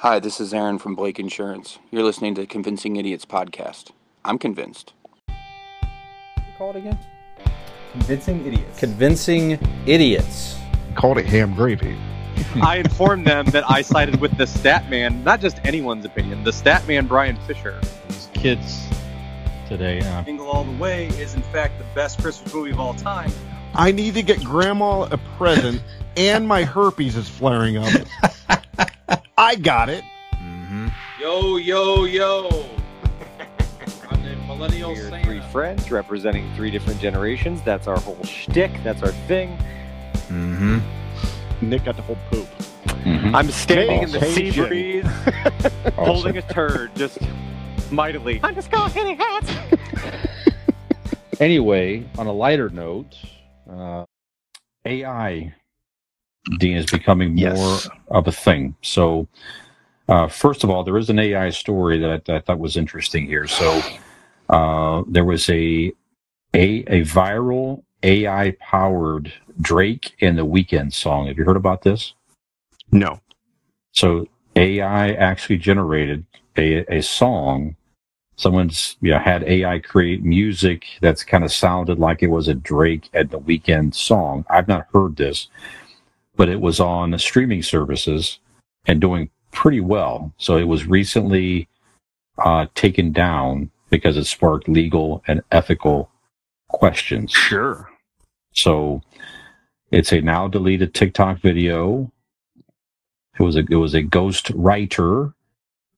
Hi, this is Aaron from Blake Insurance. You're listening to Convincing Idiots podcast. I'm convinced. Call it again. Convincing idiots. Convincing idiots. Called it ham gravy. I informed them that I sided with the stat man, not just anyone's opinion, the stat man Brian Fisher. kids today. Uh, Jingle All the Way is in fact the best Christmas movie of all time. I need to get grandma a present, and my herpes is flaring up. I got it. Yo, yo, yo. I'm the millennial We're Santa. three friends representing three different generations. That's our whole shtick. That's our thing. Mm-hmm. Nick got the whole poop. I'm standing in the sea Awesome. breeze, holding a turd, just mightily. I'm just going hitting hats. anyway, on a lighter note, uh, AI, Dean, is becoming more Yes. of a thing. So, uh, first of all, there is an AI story that I, that I thought was interesting here. So, uh, there was a a a viral AI powered Drake and the Weeknd song. Have you heard about this? No. So AI actually generated a, a song. Someone's you know, had AI create music that's kind of sounded like it was a Drake and the Weeknd song. I've not heard this, but it was on streaming services and doing pretty well. So it was recently uh, taken down because it sparked legal and ethical questions. Sure. So it's a now deleted TikTok video. It was a it was a ghost writer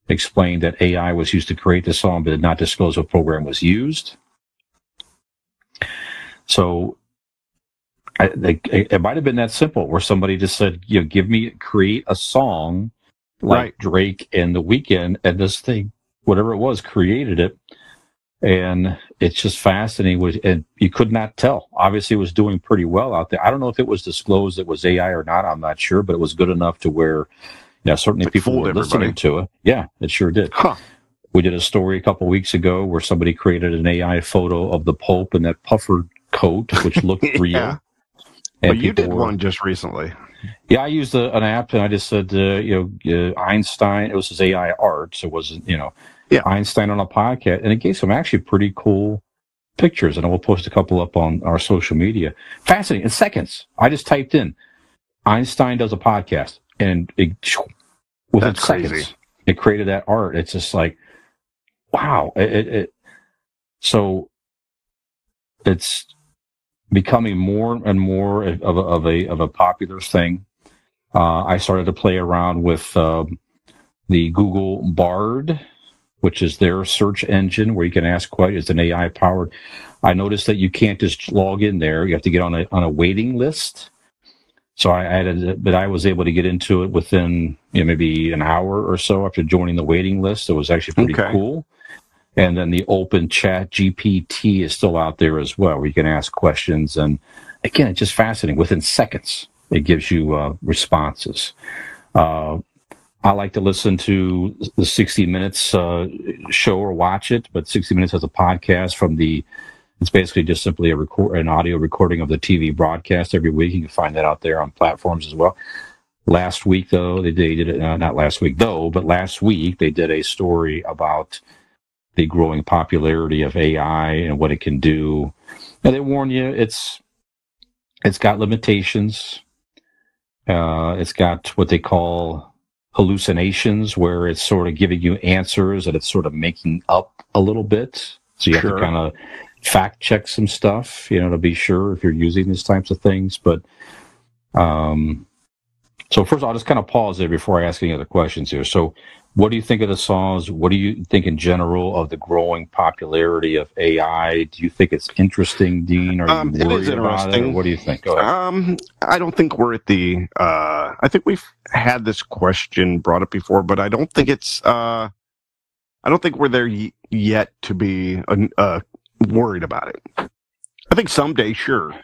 explained that AI was used to create the song, but did not disclose what program was used. So I, they, it might have been that simple, where somebody just said, "You know, give me create a song like Right. Drake and The Weeknd," and this thing, whatever it was, created it and it's just fascinating. And you could not tell. Obviously, it was doing pretty well out there. I don't know if it was disclosed it was AI or not. I'm not sure, but it was good enough to where, yeah, certainly Like people were listening to it. Yeah, it sure did. Huh. We did a story a couple weeks ago where somebody created an AI photo of the Pope in that puffer coat, which looked real. And Well, you did were- one just recently. yeah, I used a, an app and I just said, uh, you know, uh, Einstein, it was his AI art. So it wasn't, you know, Yeah. Einstein on a podcast. And it gave some actually pretty cool pictures. And I will post a couple up on our social media. Fascinating. In seconds, I just typed in Einstein does a podcast and it, within That's seconds, crazy. it created that art. It's just like, wow. It, it, it, so it's becoming more and more of a, of a, of a popular thing. Uh, I started to play around with um, the Google Bard, which is their search engine where you can ask questions. It's an AI powered. I noticed that you can't just log in there. You have to get on a on a waiting list. So I added, it, but I was able to get into it within you know, maybe an hour or so after joining the waiting list. It was actually pretty Okay. cool. And then the open chat GPT is still out there as well, where you can ask questions. And again, it's just fascinating. Within seconds, it gives you uh, responses. Uh, I like to listen to the 60 Minutes uh, show or watch it, but 60 Minutes has a podcast from the. It's basically just simply a record, an audio recording of the TV broadcast every week. You can find that out there on platforms as well. Last week, though, they did, they did uh, not last week though, but last week they did a story about the growing popularity of AI and what it can do. And they warn you it's it's got limitations. Uh, it's got what they call hallucinations, where it's sort of giving you answers that it's sort of making up a little bit. So you have to kind of fact check some stuff, you know, to be sure if you're using these types of things. But um, so first, I'll just kind of pause there before I ask any other questions here. So, what do you think of the songs? What do you think in general of the growing popularity of AI? Do you think it's interesting, Dean? Are you Um, it worried is about it? Interesting. what do you think? Um, I don't think we're at the. Uh, I think we've had this question brought up before, but I don't think it's. Uh, I don't think we're there y- yet to be uh, uh, worried about it. I think someday, sure.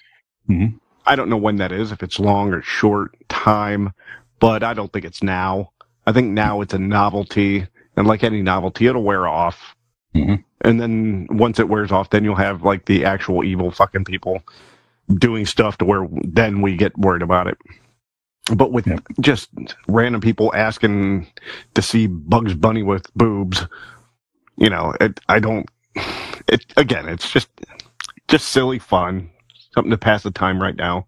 Mhm. I don't know when that is, if it's long or short time, but I don't think it's now. I think now it's a novelty, and like any novelty, it'll wear off. Mhm. And then once it wears off, then you'll have like the actual evil fucking people doing stuff to where then we get worried about it. but with Yep. just random people asking to see Bugs Bunny with boobs, you know, it, I don't. It again, it's just just silly fun, something to pass the time right now.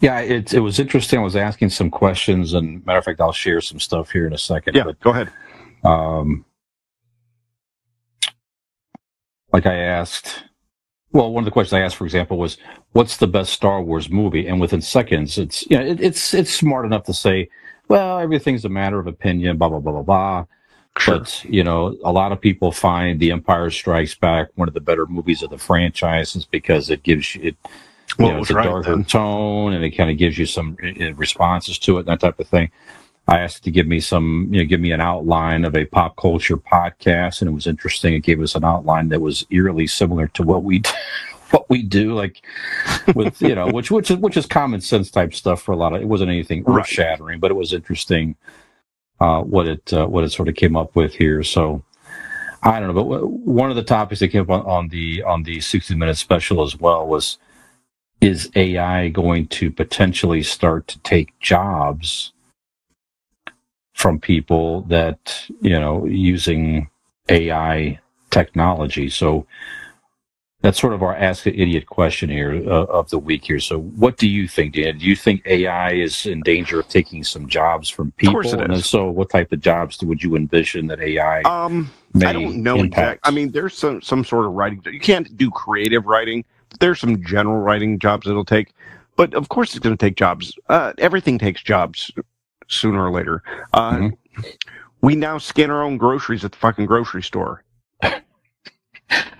Yeah, it it was interesting. I was asking some questions, and matter of fact, I'll share some stuff here in a second. Yeah, But go ahead. um, like I asked, well, one of the questions I asked, for example, was, "What's the best Star Wars movie?" And within seconds, it's you know, it, it's it's smart enough to say, "Well, everything's a matter of opinion." Blah blah blah blah blah. Sure. But you know, a lot of people find The Empire Strikes Back one of the better movies of the franchises because it gives you it. Know, it's a right darker then. tone, and it kind of gives you some uh, responses to it, that type of thing. I asked it to give me some, you know, give me an outline of a pop culture podcast, and it was interesting. It gave us an outline that was eerily similar to what we what we do, like with you know, which which is which is common sense type stuff for a lot of. It wasn't anything earth shattering, but it was interesting uh, what it uh, what it sort of came up with here. So I don't know, but w- one of the topics that came up on, on the on the sixty minute special as well was is AI going to potentially start to take jobs from people that you know using AI technology? So that's sort of our ask an idiot question here uh, of the week here. So what do you think, Dan? Do you think AI is in danger of taking some jobs from people? Of course it and so, what type of jobs would you envision that AI Um, I don't know impact? exact. I mean, there's some some sort of writing. You can't do creative writing. There's some general writing jobs it'll take, but of course it's going to take jobs. Uh, everything takes jobs sooner or later. Uh, Mhm. We now scan our own groceries at the fucking grocery store. yeah,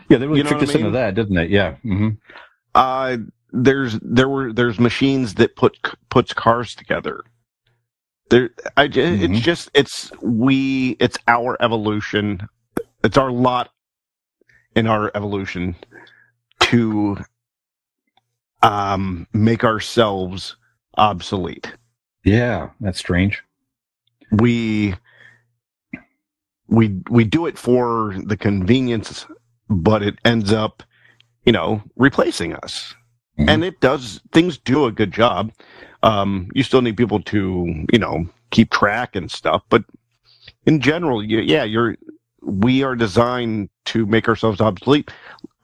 they really you know tricked us I mean? into that, didn't they? Yeah. hmm Uh, there's there were there's machines that put puts cars together. There, I it's just it's we it's our evolution. It's our lot in our evolution to um make ourselves obsolete. Yeah, that's strange. We we we do it for the convenience, but it ends up, you know, replacing us. Mhm. And it does things do a good job. Um, you still need people to, you know, keep track and stuff, but in general, you, yeah, you're we are designed to make ourselves obsolete.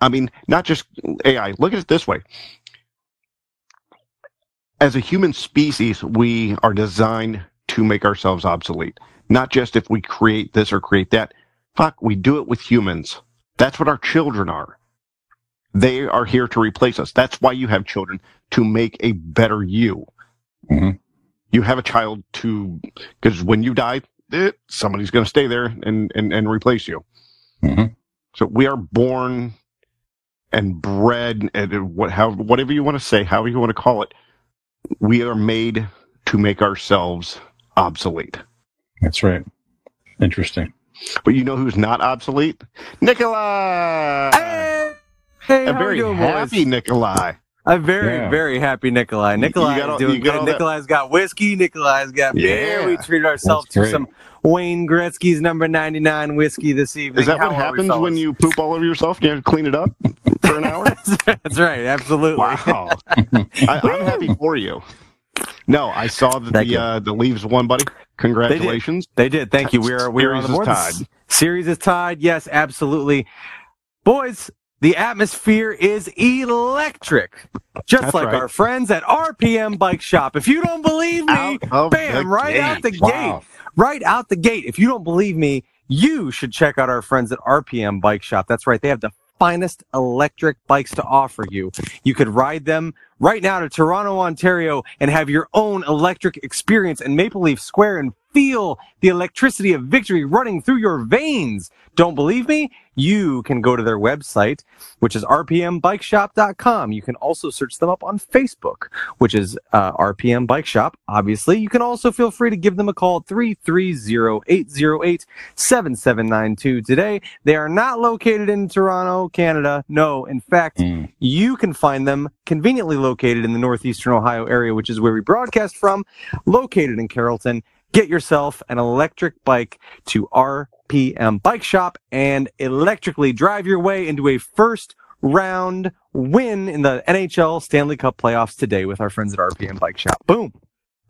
I mean, not just AI. Look at it this way. As a human species, we are designed to make ourselves obsolete. Not just if we create this or create that. Fuck, we do it with humans. That's what our children are. They are here to replace us. That's why you have children to make a better you. Mhm. You have a child to, because when you die, eh, somebody's going to stay there and, and, and replace you. Mhm. So we are born and bred and what, how, whatever you want to say, however you want to call it, we are made to make ourselves obsolete. That's right. Interesting. But you know who's not obsolete? Nikolai! Hey, hey a how very we doing, happy boys? Nikolai. A very, Yeah. very happy Nikolai. You- Nikolai all- is doing good. all that- Nikolai's got whiskey. Nikolai's got beer. Yeah. We treated ourselves to some Wayne Gretzky's number 99 whiskey this evening. Is that How what happens when you poop all over yourself? You have to clean it up for an hour? That's right. Absolutely. Wow. I, I'm happy for you. No, I saw that Thank the uh, the Leaves won, buddy. Congratulations. They did. Thank you. We're we're on the board. is tied. Series is tied. Yes, absolutely. Boys, the atmosphere is electric. Just That's like right. our friends at RPM Bike Shop. If you don't believe me, bam, right gate. out the Wow. gate. Right out the gate. If you don't believe me, you should check out our friends at RPM Bike Shop. That's right. They have the finest electric bikes to offer you. You could ride them right now to Toronto, Ontario and have your own electric experience in Maple Leaf Square and feel the electricity of victory running through your veins. Don't believe me? You can go to their website, which is rpmbikeshop.com. You can also search them up on Facebook, which is uh, RPM Bike Shop. Obviously, you can also feel free to give them a call at 330-808-7792 today. They are not located in Toronto, Canada. No, in fact, Mm. you can find them conveniently located in the northeastern Ohio area, which is where we broadcast from, located in Carrollton. Get yourself an electric bike to RPM Bike Shop and electrically drive your way into a first round win in the NHL Stanley Cup playoffs today with our friends at RPM Bike Shop. Boom.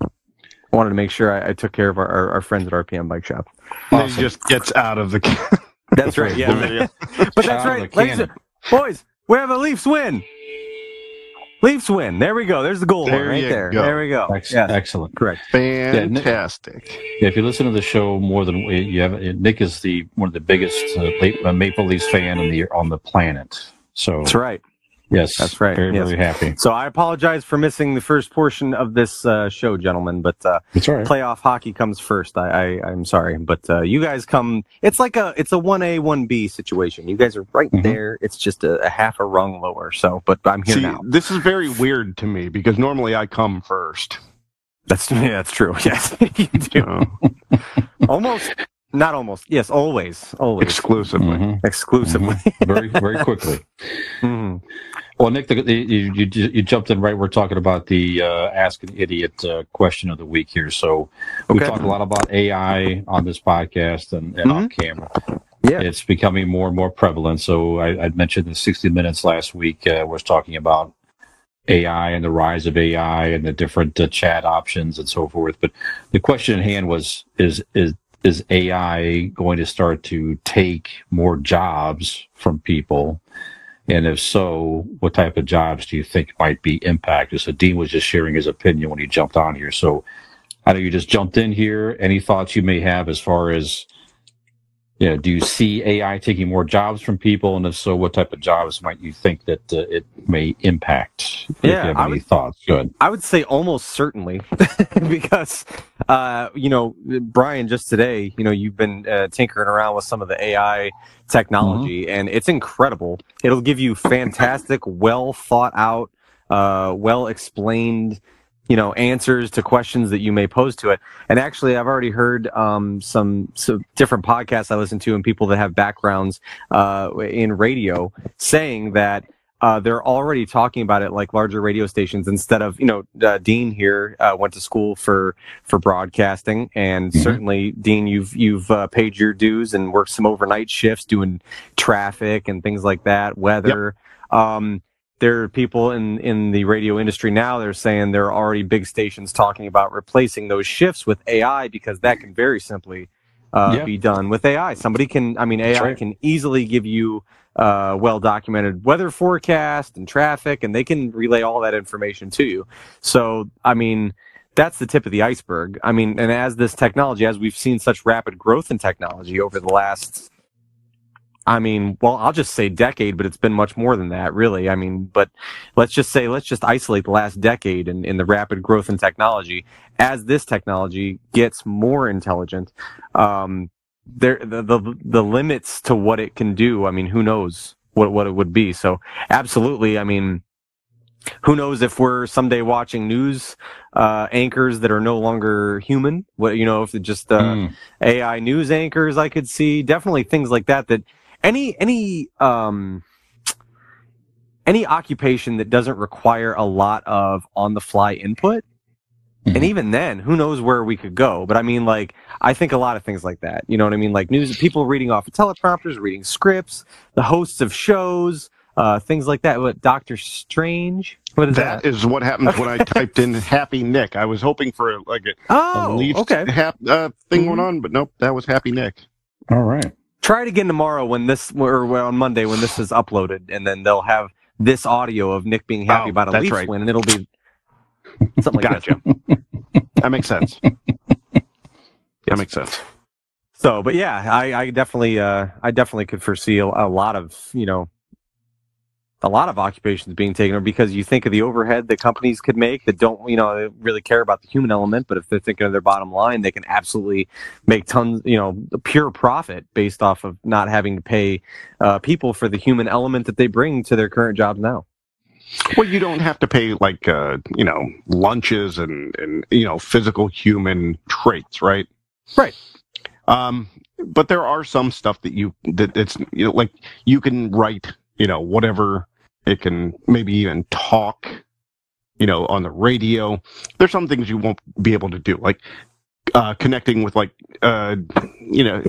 I wanted to make sure I, I took care of our, our, our friends at RPM Bike Shop. Then he just gets out of the. That's right. Yeah. but that's right. Ladies and- boys, we have a Leafs win. Leafs win. There we go. There's the goal There right there. go. There we go. Ex- Yes, Excellent. correct. Fantastic. Yeah, if you listen to the show more than you have, Nick is the one of the biggest uh, uh, Maple Leafs fan on the on the planet. So That's right. Yes, That's right, Very yes. very happy. So I apologize for missing the first portion of this uh, show, gentlemen. But uh, That's all right. playoff hockey comes first. I, I I'm sorry, but uh, you guys come. It's like a it's a one A one B situation. You guys are right Mhm. there. It's just a, a half a rung lower. So, but I'm here See, now. this is very weird to me because normally I come first. That's yeah, that's true. Yes, you do. Almost not almost. Yes, always, always, exclusively. Mhm. exclusively. very very quickly. Mhm. Well, Nick, the, the, you, you you jumped in right. We're talking about the uh, ask an idiot uh, question of the week here. So we Okay. talk a lot about AI on this podcast and, and on camera. Yeah. it's becoming more and more prevalent. So I, I mentioned the 60 Minutes last week uh, was talking about AI and the rise of AI and the different uh, chat options and so forth. But the question at hand was: is is is AI going to start to take more jobs from people? And if so, what type of jobs do you think might be impacted? So Dean was just sharing his opinion when he jumped on here. So I know you just jumped in here. Any thoughts you may have as far as, you know, do you see AI taking more jobs from people? And if so, what type of jobs might you think that uh, it may impact? If Yeah, you have I any would- thoughts, good. I would say almost certainly, because uh, you know, Brian, just today, you know, you've been uh, tinkering around with some of the AI technology, and it's incredible. It'll give you fantastic, well thought out, uh, well explained, you know, answers to questions that you may pose to it. And actually, I've already heard um, some some different podcasts I listen to, and people that have backgrounds uh, in radio saying that uh, they're already talking about it like larger radio stations instead of you know uh, Dean here uh, went to school for for broadcasting and Mhm. certainly Dean you've you've uh, paid your dues and worked some overnight shifts doing traffic and things like that weather um, there are people in in the radio industry now they're saying there are already big stations talking about replacing those shifts with AI because that can very simply uh, Yeah. be done with AI somebody can I mean AI right. can easily give you uh, well documented weather forecast and traffic, and they can relay all that information to you. So, I mean, that's the tip of the iceberg. I mean, and as this technology, as we've seen such rapid growth in technology over the last, I mean, well, I'll just say decade, but it's been much more than that, really. I mean, but let's just say, let's just isolate the last decade in, in the rapid growth in technology. As this technology gets more intelligent, um, there the, the the limits to what it can do. I mean, who knows what what it would be? So, absolutely. I mean, who knows if we're someday watching news uh, anchors that are no longer human? What you know, if it just uh, Mm. AI news anchors, I could see definitely things like that. That any any um any occupation that doesn't require a lot of on the fly input. And Mhm. even then, who knows where we could go? But I mean, like, I think a lot of things like that. You know what I mean? Like news, people reading off of teleprompters, reading scripts, the hosts of shows, uh, things like that. What Doctor Strange? What is that? That is what happens when I typed in "Happy Nick." I was hoping for like a, a oh, Leafs okay. hap, uh, thing Mhm. going on, but nope, that was Happy Nick. All right. Try it again tomorrow when this, or on Monday when this is uploaded, and then they'll have this audio of Nick being happy Oh, about a Leafs right. win, and it'll be something like that. Gotcha. that makes sense. That makes sense. So, but yeah, I, I definitely, uh, I definitely could foresee a, a lot of, you know, a lot of occupations being taken over because you think of the overhead that companies could make that don't, you know, really care about the human element, but if they're thinking of their bottom line, they can absolutely make tons, you know, pure profit based off of not having to pay uh, people for the human element that they bring to their current jobs now. Well, you don't have to pay like uh, you know lunches and and you know physical human traits, right? Right. Um, but there are some stuff that you that it's you know like you can write you know whatever it can maybe even talk you know on the radio. There's some things you won't be able to do like uh, connecting with like uh, you know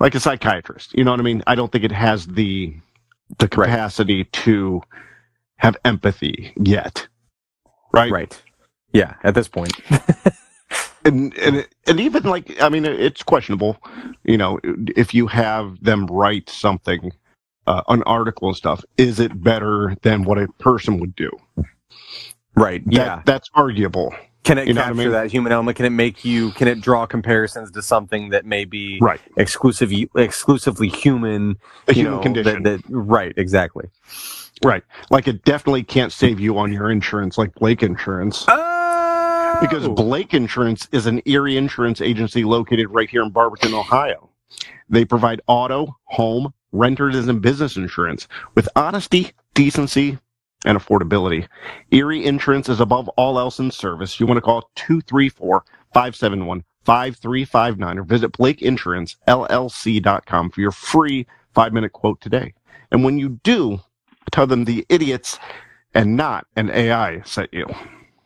like a psychiatrist. You know what I mean? I don't think it has the the capacity to have empathy yet. Right? Right. Yeah. At this point. and and and even like I mean it's questionable, you know, if you have them write something, uh, an article and stuff, is it better than what a person would do? Right. That, Yeah. that's arguable. Can it You what I capture mean? that human element? Can it make you? Can it draw comparisons to something that may be Right. exclusive, exclusively human? You human know, condition. That, that, right. Exactly. Right. Like it definitely can't save you on your insurance like Blake Insurance. Oh. Because Blake Insurance is an Erie insurance agency located right here in Barberton, Ohio. They provide auto, home, renters, and business insurance with honesty, decency, and affordability. Erie Insurance is above all else in service. You want to call 234 571 5359 or visit BlakeInsuranceLLC.com for your free five minute quote today. And when you do, tell them the idiots and not an AI sent you.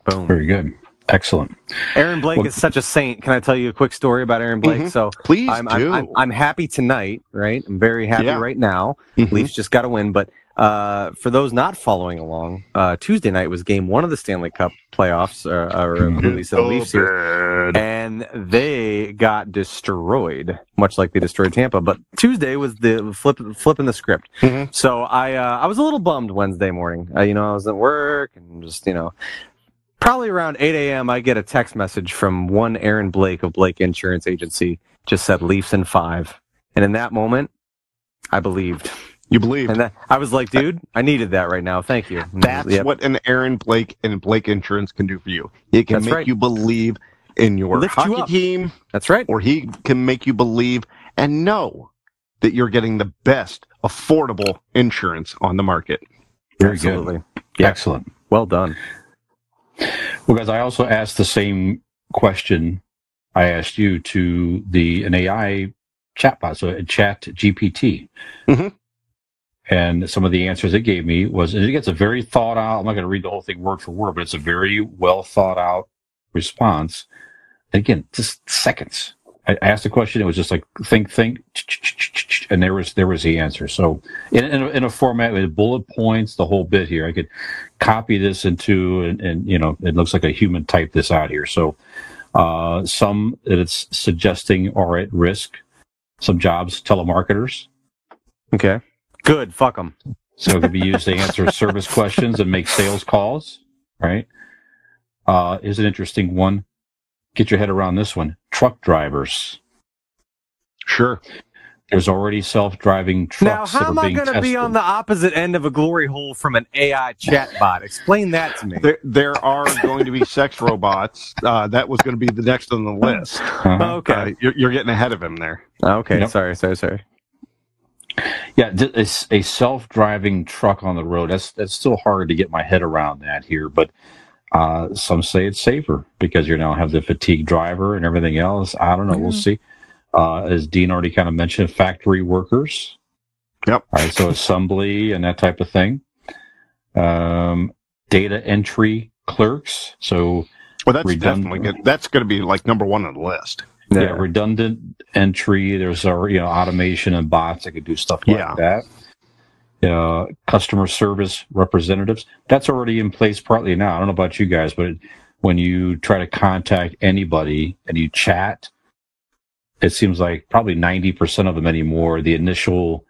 Boom. Very good. Excellent. Aaron Blake Well- is such a saint. Can I tell you a quick story about Aaron Blake? Mhm. So Please I'm, do. I'm, I'm, I'm happy tonight, right? I'm very happy Yeah. right now. Mhm. Leafs just got a win. But uh, for those not following along, uh, Tuesday night was game one of the Stanley Cup playoffs, or, or Mhm. at least the Leafs here. And they got destroyed, much like they destroyed Tampa. But Tuesday was the flip, flipping the script. Mhm. So I, uh, I was a little bummed Wednesday morning. Uh, you know, I was at work and just, you know, probably around 8 a.m. I get a text message from one Aaron Blake of Blake Insurance Agency. Just said Leafs in five, and in that moment, I believed, You believe and that I was like, dude, I needed that right now. Thank you. And that's yep. what an Aaron Blake and Blake Insurance can do for you. It can That's make right. you believe in your Lift hockey up. team, That's right. or he can make you believe and know that you're getting the best affordable insurance on the market. Very Absolutely. good. Yeah. Excellent. Well done. Well, guys, I also asked the same question I asked you to the an AI chatbot, so a Chat GPT. Mhm. And some of the answers it gave me was, it gets a very thought out. I'm not going to read the whole thing word for word, but it's a very well thought out response. Again, just seconds. I asked a question. It was just like think, think, and there was there was the answer. So in in a, in a format with bullet points, the whole bit here, I could copy this into and, and you know it looks like a human typed this out here. So uh, some that it's suggesting are at risk. Some jobs, telemarketers. Okay. Good. Fuck them. So it could be used to answer service questions and make sales calls, right? Uh, is an interesting one. Get your head around this one. Truck drivers. Sure. There's already self-driving trucks. Now, how that are am I going to be on the opposite end of a glory hole from an AI chatbot? Explain that to me. There, there are going to be sex robots. Uh, that was going to be the next on the list. Uh-huh. Okay. Uh, you're, you're getting ahead of him there. Okay. Yep. Sorry. Sorry. Sorry. Yeah, th- a, s- a self-driving truck on the road. That's that's still hard to get my head around that here, but uh, some say it's safer because you now have the fatigue driver and everything else. I don't know. We'll see. Uh, as Dean already kind of mentioned, factory workers. Yep. All right, so assembly and that type of thing. Um, data entry clerks. So Well, that's Redundant. definitely good. That's going to be like number one on the list. yeah, redundant entry. There's uh, you know automation and bots that could do stuff like Yeah. that. Uh, customer service representatives. That's already in place partly now. I don't know about you guys, but when you try to contact anybody and you chat, it seems like probably ninety percent of them anymore. The initial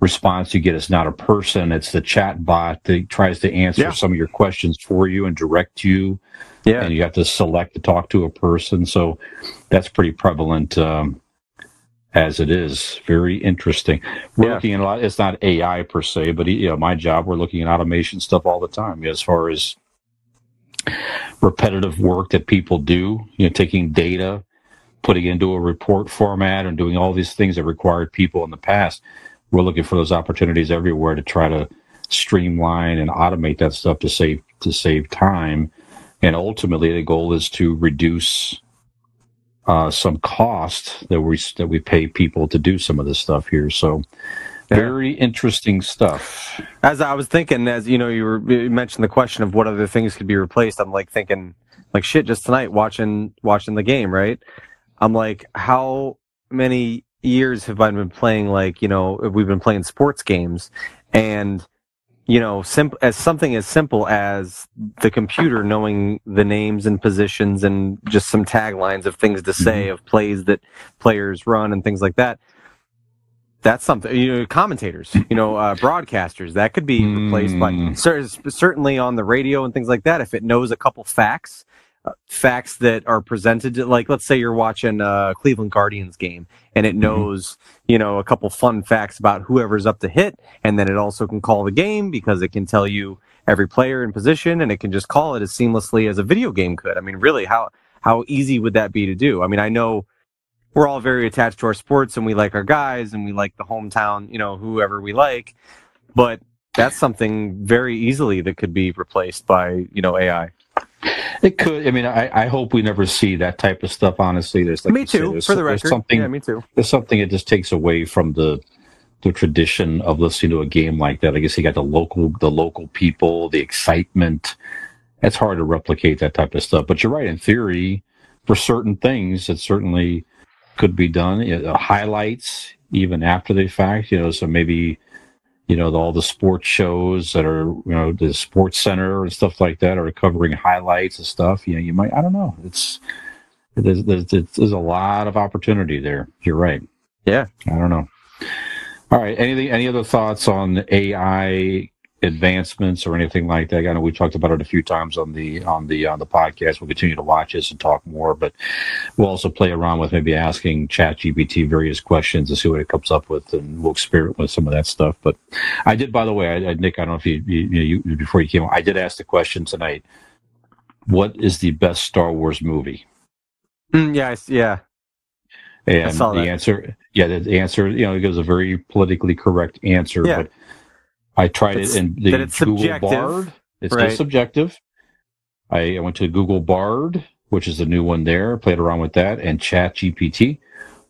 response you get is not a person; it's the chat bot that tries to answer Yeah. some of your questions for you and direct you Yeah. and you have to select to talk to a person. So that's pretty prevalent um, as it is. Very interesting. We're Yeah. looking at a lot. It's not AI per se, but you know, my job. We're looking at automation stuff all the time as far as repetitive work that people do. You know, taking data, putting it into a report format, and doing all these things that required people in the past. We're looking for those opportunities everywhere to try to streamline and automate that stuff to save to save time and ultimately the goal is to reduce uh, some cost that we that we pay people to do some of this stuff here. So very interesting stuff. As I was thinking, as you know, you, were, you mentioned the question of what other things could be replaced. I'm like thinking, like shit. Just tonight, watching watching the game, right? I'm like, how many years have I been playing? Like, you know, we've been playing sports games, and you know, simp- as something as simple as the computer knowing the names and positions and just some taglines of things to say of plays that players run and things like that. That's something. You know, commentators, you know, uh, broadcasters that could be replaced by Mm. cer- certainly on the radio and things like that. If it knows a couple facts, facts that are presented to, like, let's say you're watching a Cleveland Guardians game and it mm-hmm. knows, you know, a couple fun facts about whoever's up to hit, and then it also can call the game because it can tell you every player in position, and it can just call it as seamlessly as a video game could. I mean, really, how how easy would that be to do? I mean, I know we're all very attached to our sports and we like our guys and we like the hometown, you know, whoever we like, but that's something very easily that could be replaced by, you know, AI. It could. I mean, I, I hope we never see that type of stuff. Honestly, there's like me you say, for the record. something yeah, me too. there's something that just takes away from the the tradition of listening to a game like that. I guess you got the local the local people, the excitement. It's hard to replicate that type of stuff. But you're right. In theory, for certain things, it certainly could be done. You uh, know, highlights even after the fact. You know, so maybe you know all the sports shows that are you know the sports center and stuff like that are covering highlights and stuff. You know, you might I don't know. It's there's there's, there's a lot of opportunity there. You're right. Yeah. I don't know. All right. Anything? Any other thoughts on AI advancements or anything like that? I know we talked about it a few times on the on the on the podcast. We'll continue to watch this and talk more, but we'll also play around with maybe asking ChatGPT various questions to see what it comes up with, and we'll experiment with some of that stuff. But I did, by the way, I, I, Nick. I don't know if you, you, you, you before you came, on, I did ask the question tonight. What is the best Star Wars movie? Mm, yeah, I yeah. And the answer, yeah, the, the answer, you know, it gives a very politically correct answer. Yeah. But I tried It's- it in the Google subjective, Bard. It's right. still subjective. I, I went to Google Bard, which is the new one there, played around with that, and Chat GPT.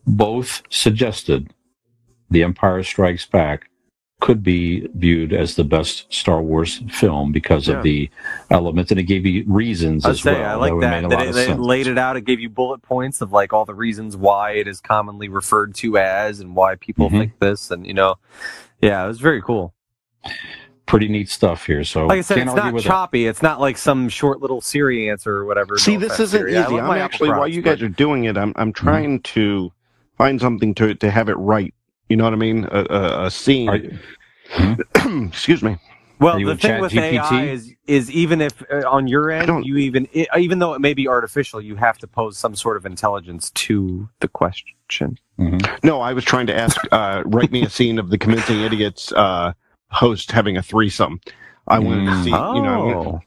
Both suggested The Empire Strikes Back could be viewed as the best Star Wars film because Yeah. of the elements, and it gave you reasons as say well. I like that. That lot it, they laid it out. It gave you bullet points of like all the reasons why it is commonly referred to as and why people Mhm. think this. And you know, yeah, it was very cool. Pretty neat stuff here. So Like I said, it's not with it. choppy. It's not like some short little Siri answer or whatever. See, No this isn't Siri. easy. I love I'm actually Apple while you products, guys are doing it, I'm I'm trying to find something to to have it right. You know what I mean? A, a, a scene. Are- Excuse me. well, the thing with ChatGPT? AI is is even if uh, on your end you even i even though it may be artificial, you have to pose some sort of intelligence to the question. Mhm. No, I was trying to ask. Uh, write me a scene of the convincing idiots uh, host having a threesome. I wanted to Mm. see. You know. Oh.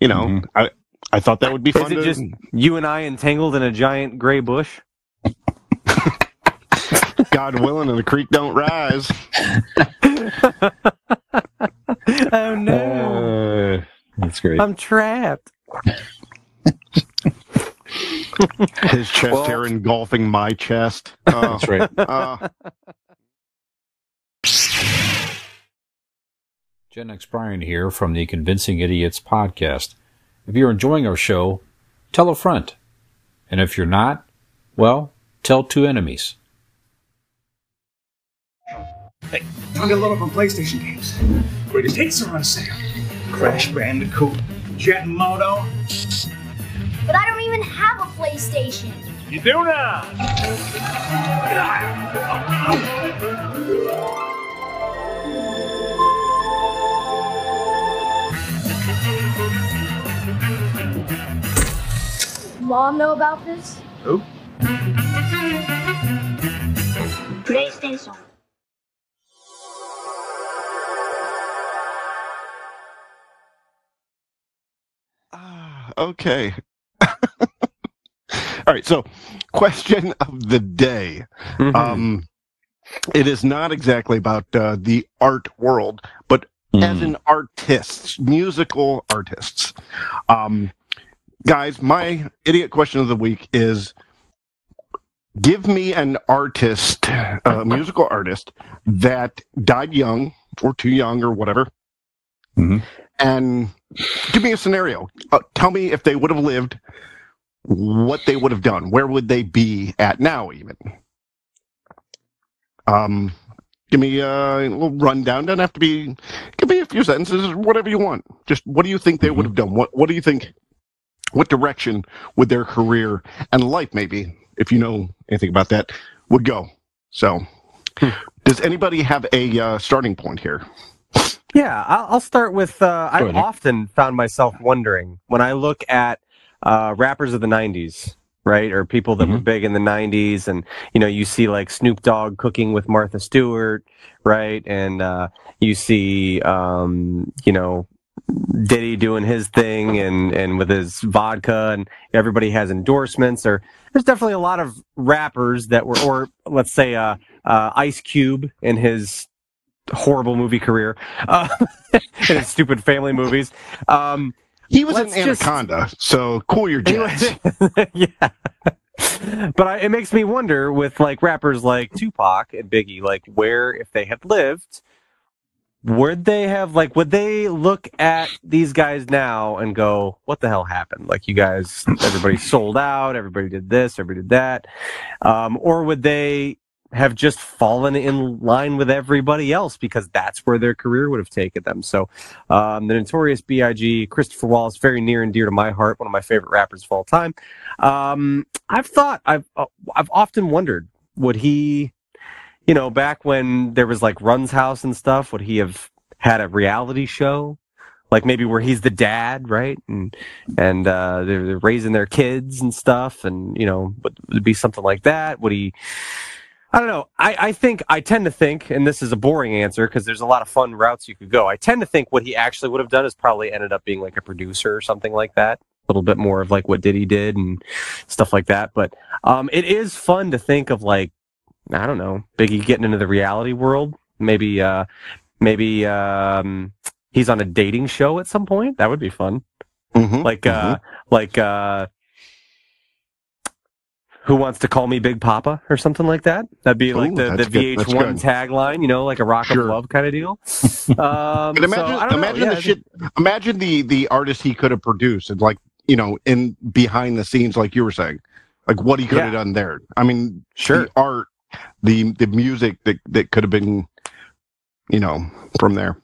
You know. Mhm. I I thought that would be Is fun. it to, just you and I entangled in a giant gray bush? God willing, and the creek don't rise. oh no, Uh, that's great. I'm trapped. His chest Well- hair engulfing my chest. Uh, That's right. uh, Gen X Brian here from the Convincing Idiots podcast. If you're enjoying our show, tell a friend. And if you're not, well, tell two enemies. Hey, talk a little from PlayStation games. Greatest hits are on sale. Crash Bandicoot, Jet Moto. But I don't even have a PlayStation. You do not. Mom know about this? Who? PlayStation. Ah, okay. All right. So, question of the day. Mm-hmm. Um, it is not exactly about uh, the art world, but as Mm. an artists, musical artists. Um, guys, my idiot question of the week is: Give me an artist, a musical artist that died young or too young or whatever, Mhm. and give me a scenario. Uh, tell me if they would have lived, what they would have done. Where would they be at now? Even. Um, Give me a little rundown. Doesn't have to be. Give me a few sentences, whatever you want. Just what do you think they would have done? What What do you think? What direction would their career and life, maybe, if you know anything about that, would go? So, does anybody have a uh, starting point here? Yeah, I'll, start with. Uh, I've often found myself wondering when I look at uh, rappers of the '90s, right, or people that were big in the '90s, and you know, you see like Snoop Dogg cooking with Martha Stewart, right, and uh, you see, um, you know, Diddy doing his thing and and with his vodka, and everybody has endorsements. Or there's definitely a lot of rappers that were, or let's say, uh, uh, Ice Cube in his horrible movie career, uh, and his stupid family movies. Um, He was in just- Anaconda, so cool your jets. yeah. But I, it makes me wonder with like rappers like Tupac and Biggie, like where if they had lived, would they have like would they look at these guys now and go, "What the hell happened? Like you guys, everybody sold out, everybody did this, everybody did that," um, or would they have just fallen in line with everybody else because that's where their career would have taken them? So, um, the Notorious B.I.G. Christopher Wallace, very near and dear to my heart, one of my favorite rappers of all time. Um, I've thought, I've, uh, I've often wondered, would he, you know, back when there was like Run's House and stuff, would he have had a reality show? Like maybe where he's the dad, right? And and uh, they're, they're raising their kids and stuff, and you know, would, would be something like that? Would he? I don't know. I, I think I tend to think, and this is a boring answer because there's a lot of fun routes you could go. I tend to think what he actually would have done is probably ended up being like a producer or something like that. A little bit more of like what Diddy did and stuff like that. But um, it is fun to think of like I don't know Biggie getting into the reality world. Maybe uh, maybe um, he's on a dating show at some point. That would be fun. Mm-hmm. Like uh, like uh, who wants to call me Big Papa or something like that? That'd be like Ooh, the, the that's good, that's VH1 tagline, you know, like a rock of love kind of deal. Um, But imagine, so, I don't know. imagine Yeah, the shit. Imagine the the artist he could have produced, and like you know, in behind the scenes, like you were saying, like what he could have done there. I mean, Sure. the art, the the music that that could have been, you know, from there.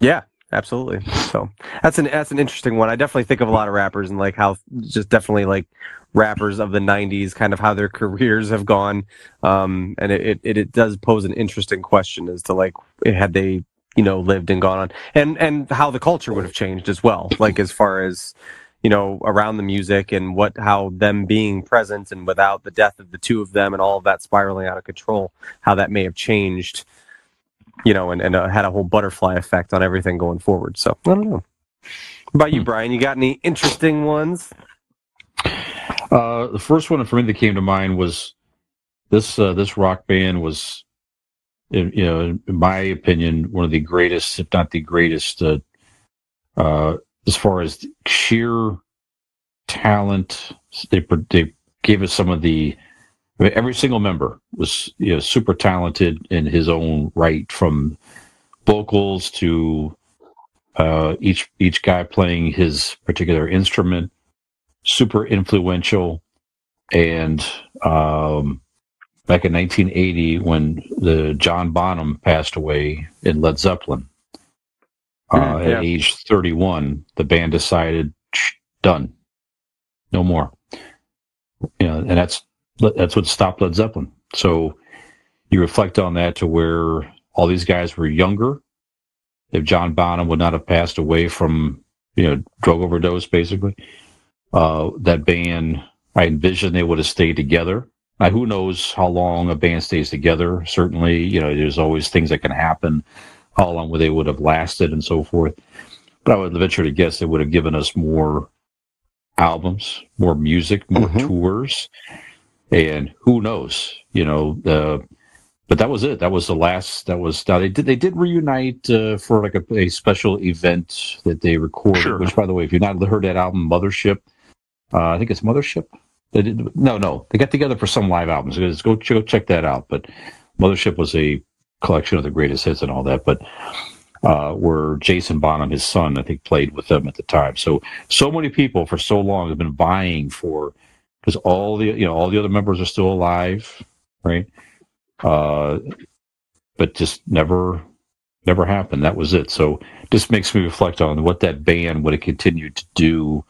Yeah, absolutely. So that's an that's an interesting one. I definitely think of a lot of rappers and like how just definitely like rappers of the '90s, kind of how their careers have gone, um, and it, it it does pose an interesting question as to like had they you know lived and gone on, and and how the culture would have changed as well, like as far as you know around the music and what how them being present and without the death of the two of them and all of that spiraling out of control, how that may have changed you know, and, and uh, had a whole butterfly effect on everything going forward. So I don't know. What about you, Brian? You got any interesting ones? Uh, the first one for me that came to mind was this. Uh, this rock band was, in, you know, in my opinion, one of the greatest, if not the greatest, uh, uh, as far as sheer talent. They they gave us some of the. Every single member was you know super talented in his own right, from vocals to uh, each each guy playing his particular instrument super influential. And um, back in 1980, when the John Bonham passed away in Led Zeppelin, uh, Mhm, yeah. at age 31, the band decided, done, no more. You know, and that's that's what stopped Led Zeppelin. So you reflect on that to where all these guys were younger. If John Bonham would not have passed away from you know drug overdose, basically, uh, that band, I envision they would have stayed together. Now, who knows how long a band stays together? Certainly, you know, there's always things that can happen, how long would they would have lasted and so forth. But I would venture to guess it would have given us more albums, more music, more tours. And who knows, you know, uh, but that was it. That was the last. That was now they did. They did reunite uh, for like a, a special event that they recorded. Which, by the way, if you've not heard that album, Mothership, uh, I think it's Mothership. They did no, no. They got together for some live albums. Go go check that out. But Mothership was a collection of the greatest hits and all that. But uh, where Jason Bonham, his son, I think, played with them at the time. So so many people for so long have been vying for because all the you know all the other members are still alive, right? Uh, but just never, never happened. That was it. So just makes me reflect on what that band would have continued to do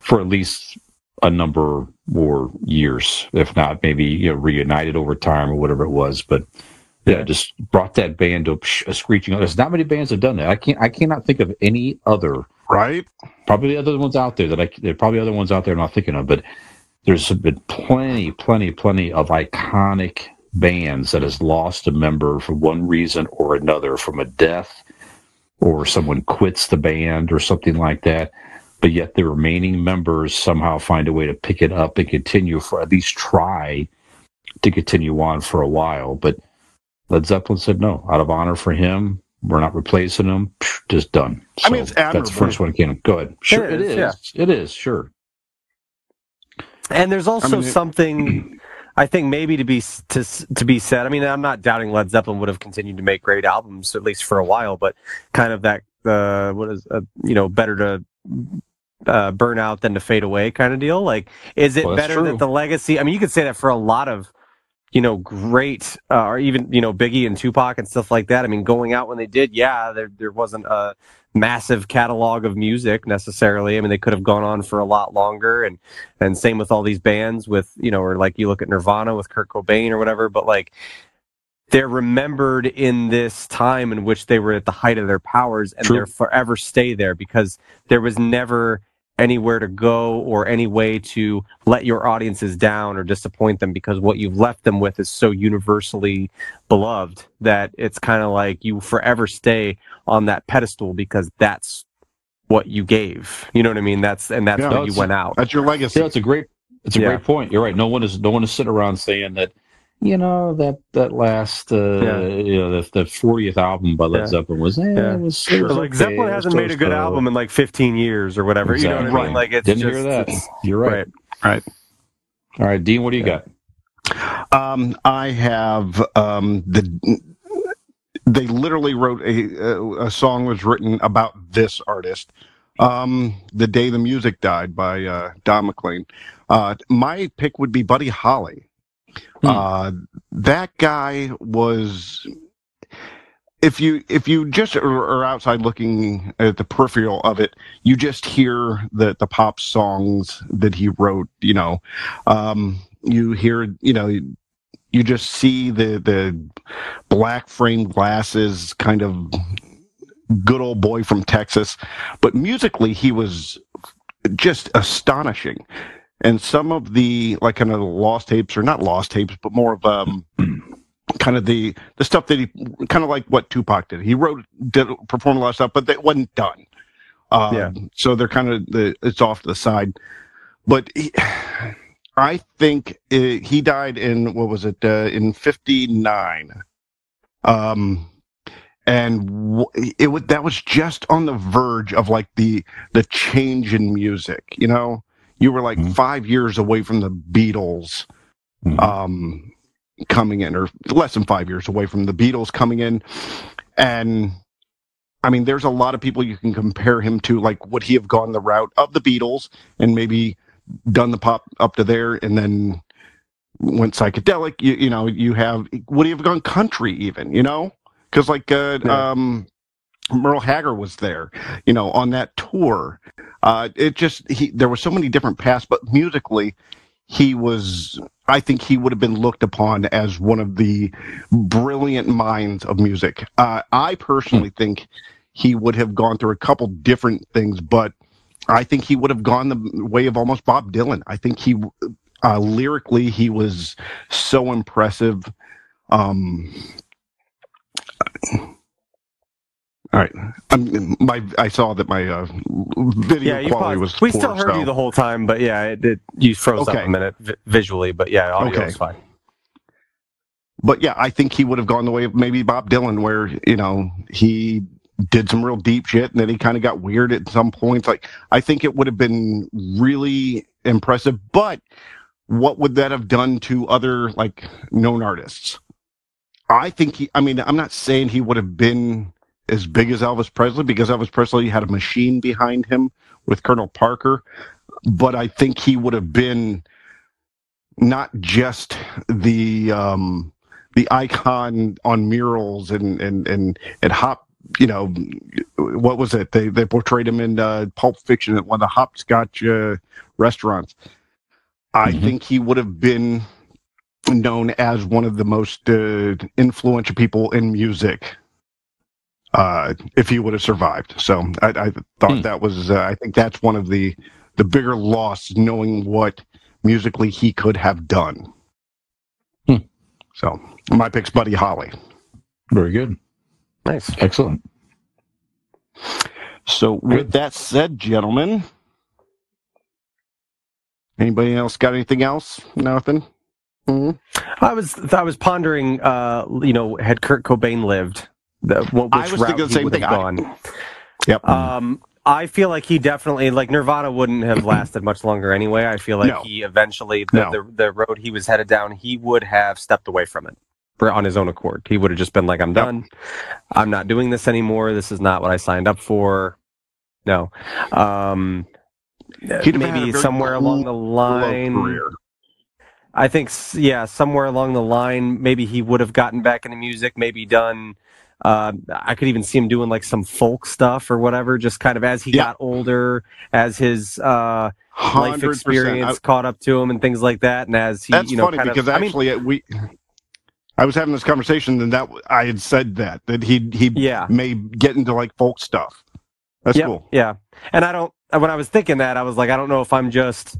for at least a number more years, if not maybe you know reunited over time or whatever it was. But yeah, just brought that band to a, screeching. There's not many bands have done that. I can't. I cannot think of any other. Right. Probably the other ones out there that I. There are probably other ones out there I'm not thinking of, but there's been plenty, plenty, plenty of iconic bands that has lost a member for one reason or another, from a death, or someone quits the band or something like that. But yet the remaining members somehow find a way to pick it up and continue for at least try to continue on for a while. But Led Zeppelin said no. Out of honor for him, we're not replacing him. Just done. So I mean, it's admirable. that's the first one came. Go ahead. Sure, It it is, is. yeah. It is. Sure. And there's also mean, something I think maybe to be to to be said. I mean, I'm not doubting Led Zeppelin would have continued to make great albums at least for a while, but kind of that uh, what is uh, you know better to uh, burn out than to fade away kind of deal. Like, is it Well, better true. that the legacy? I mean, you could say that for a lot of you know great uh, or even you know Biggie and Tupac and stuff like that. I mean, going out when they did, yeah, there there wasn't a massive catalog of music necessarily. I mean, they could have gone on for a lot longer, and and same with all these bands with you know, or like you look at Nirvana with Kurt Cobain or whatever. But like, they're remembered in this time in which they were at the height of their powers, and they'll forever stay there because there was never anywhere to go or any way to let your audiences down or disappoint them because what you've left them with is so universally beloved that it's kind of like you forever stay on that pedestal because that's what you gave. You know what I mean? That's and that's Yeah. when No, you went out. That's your legacy. Yeah, it's a great. It's a Yeah. great point. You're right. No one is. No one is sitting around saying that. You know that that last. Uh, Yeah. You know the the 40th album by Led Yeah. Zeppelin was. Eh, Yeah. It was. It was like okay. Zeppelin hasn't made a good so-so. album in like 15 years or whatever. You know what I mean? Like it's Didn't just, hear that. it's- You're right. right. All right, Dean. What do you Yeah. got? Um, I have um, the. They literally wrote a a, a song was written about this artist. Um, the day the music died by uh, Don McLean. Uh, my pick would be Buddy Holly. Hmm. Uh, that guy was. If you if you just are, outside looking at the peripheral of it, you just hear the the pop songs that he wrote. You know, um, you hear you know you just see the the black framed glasses kind of good old boy from Texas but musically he was just astonishing and some of the like kind of lost tapes or not lost tapes but more of um kind of the the stuff that he kind of like what Tupac did he wrote did perform a lot of stuff but that wasn't done um, Yeah. so they're kind of the it's off to the side but he, I think uh he died in what was it uh, in '59, um, and w- it was that was just on the verge of like the the change in music. You know, you were like Mhm. five years away from the Beatles Mhm. um, coming in, or less than five years away from the Beatles coming in, and I mean, there's a lot of people you can compare him to. Like, would he have gone the route of the Beatles and maybe done the pop up to there and then went psychedelic? You, you know, you have, would he have gone country even, you know? Because, like, uh, Yeah. um, Merle Haggard was there, you know, on that tour. Uh, it just, he, there were so many different paths, but musically, he was, I think he would have been looked upon as one of the brilliant minds of music. Uh, I personally think he would have gone through a couple different things, but I think he would have gone the way of almost Bob Dylan. I think he, uh, lyrically, he was so impressive. Um, all right, I'm, my I saw that my uh, video Yeah, quality paused. was we poor, still heard so- you the whole time, but yeah, it, it you froze up a minute vi- visually, but yeah, audio Okay. is fine. but yeah, I think he would have gone the way of maybe Bob Dylan, where you know he did some real deep shit, and then he kind of got weird at some points. Like I think it would have been really impressive. But what would that have done to other like known artists? I think he. I mean, I'm not saying he would have been as big as Elvis Presley because Elvis Presley had a machine behind him with Colonel Parker, but I think he would have been not just the um, the icon on murals and and and and hop. You know, what was it? They they portrayed him in uh, Pulp Fiction at one of the hopscotch uh, restaurants. I Mhm. think he would have been known as one of the most uh, influential people in music uh, if he would have survived. So I, I thought Hmm. that was. Uh, I think that's one of the the bigger loss, knowing what musically he could have done. Hmm. So my pick's Buddy Holly. Very good. Nice. Excellent. So with that said, gentlemen, anybody else got anything else? Nothing. Mhm. I was I was pondering, uh, you know, had Kurt Cobain lived, the, what, which I was route thinking the he same thing. have I- gone. Yep. Um, I feel like he definitely like Nirvana wouldn't have lasted much longer anyway. I feel like No. he eventually the, No. the the road he was headed down, he would have stepped away from it for, on his own accord. He would have just been like, "I'm Yep. done. I'm not doing this anymore. This is not what I signed up for." No. Um, He'd have maybe very somewhere along the line. career. I think, yeah, somewhere along the line, maybe he would have gotten back into music, maybe done. Uh, I could even see him doing like some folk stuff or whatever, just kind of as he Yeah. got older, as his uh, life experience I- caught up to him and things like that, and as he, That's you know, funny kind because of. I mean, actually uh, we. I was having this conversation and that I had said that that he he yeah, may get into like folk stuff. That's Yep, cool. Yeah, and I don't. When I was thinking that, I was like, I don't know if I'm just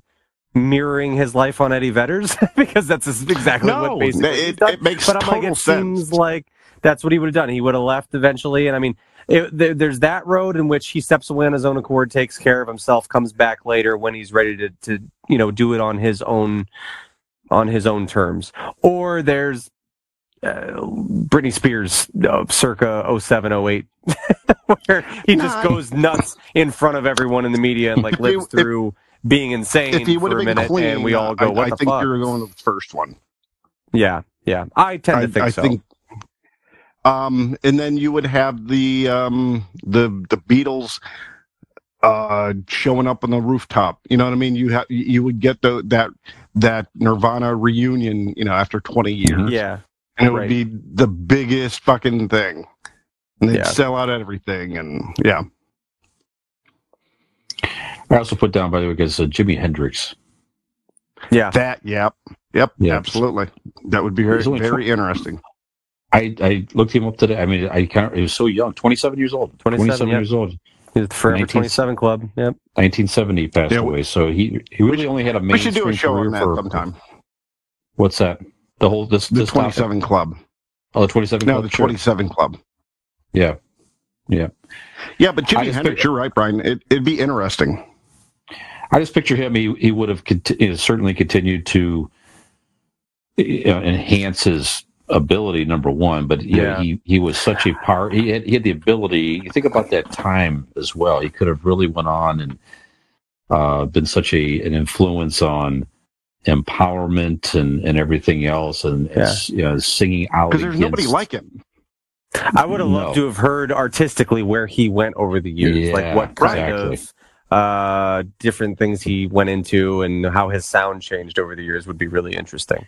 mirroring his life on Eddie Vedder's because that's exactly No, what basically it, it makes but I'm like, total it sense. seems like that's what he would have done. He would have left eventually, and I mean, it, there, there's that road in which he steps away on his own accord, takes care of himself, comes back later when he's ready to, to you know do it on his own on his own terms. Or there's uh, Britney Spears, uh, circa 07, 08, where he just goes nuts in front of everyone in the media and like lives if- through being insane If he for a minute, clean, and we all go, I, "What I the think fuck?" you're going with the first one. Yeah, yeah. I tend I, to think I so. think. Um, and then you would have the um the the Beatles uh showing up on the rooftop. You know what I mean? You have you would get the that that Nirvana reunion. You know, after 20 years. yeah, and it would right. be the biggest fucking thing. And they'd Yeah. sell out everything, and yeah, I also put down, by the way, because uh, Jimi Hendrix. yeah. that, yep, yep, Yeah. absolutely. That would be very, He's only very interesting. I, I looked him up today. I mean, I can't. He was so young, twenty-seven years old. 27, yeah. years old. He's the Forever 19 27 Club. Yep. 1970 he passed Yeah, away. So he he really should- only had a We should do a show on that for sometime. what's that? The whole this The 27 Club. Oh, the 27. No, Club? the Sure. 27 Club. Yeah, yeah. Yeah, but I Jimi Hendrix, picked- you're right, Brian. It, it'd be interesting. I just picture him. He he would have conti- certainly continued to you know, enhance his ability. Number one, but you know, Yeah. he he was such a power. He had he had the ability. You think about that time as well. He could have really went on and uh, been such a an influence on empowerment and and everything else, and Yeah. you know, singing out Because there's nobody like him. I would have loved No. to have heard artistically where he went over the years, Yeah, like what kind exactly. of uh, different things he went into and how his sound changed over the years would be really interesting.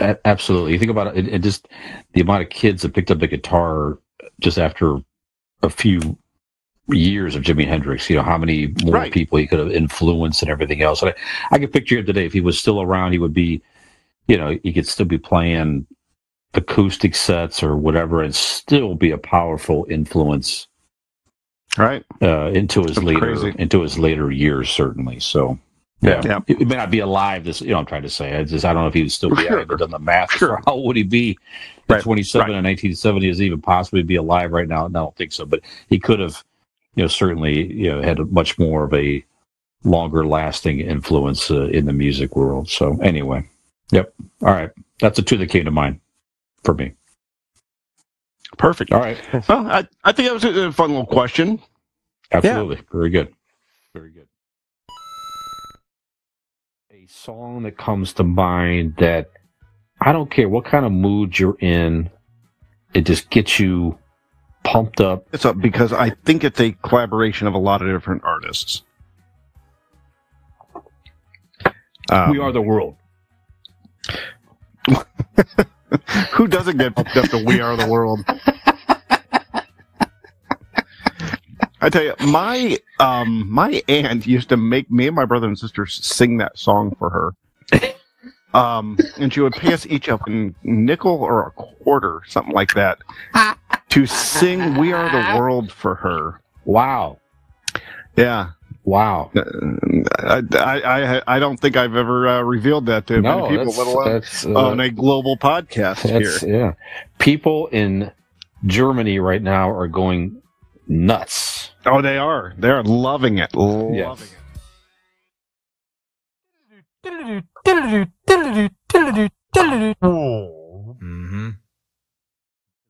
Absolutely. You think about it, and just the amount of kids that picked up the guitar just after a few years of Jimi Hendrix. You know how many more Right. people he could have influenced and everything else. And I, I could picture him today if he was still around. He would be, you know, he could still be playing acoustic sets or whatever, and still be a powerful influence Right? uh, into his That's later crazy. into his later years. Certainly. So. Yeah. Yeah. He may not be alive. This, you know, I'm trying to say. I just, I don't know if he would still be. Sure. I haven't done the math. Sure. How old would he be? At Right. 27 Right. in 1970 is he even possibly be alive right now? No, I don't think so. But he could have, you know, certainly, you know, had a much more of a longer lasting influence uh, in the music world. So anyway, yep. All right, that's the two that came to mind for me. Perfect. All right, Well, I, I think that was a, a fun little question. absolutely, very good, very good. Song that comes to mind that I don't care what kind of mood you're in, it just gets you pumped up. It's up because I think it's a collaboration of a lot of different artists. Um, we are the world. Who doesn't get pumped up to We Are the World? I tell you, my um my aunt used to make me and my brother and sister sing that song for her. Um, and she would pay us each up a nickel or a quarter, something like that, to sing "We Are the World" for her. Wow. Yeah. Wow. I, I, I, I don't think I've ever uh, revealed that to No, many people, let alone uh, on a global podcast here. yeah. People in Germany right now are going nuts. Oh, they are. They're loving it. Loving Yes. it. Mm-hmm.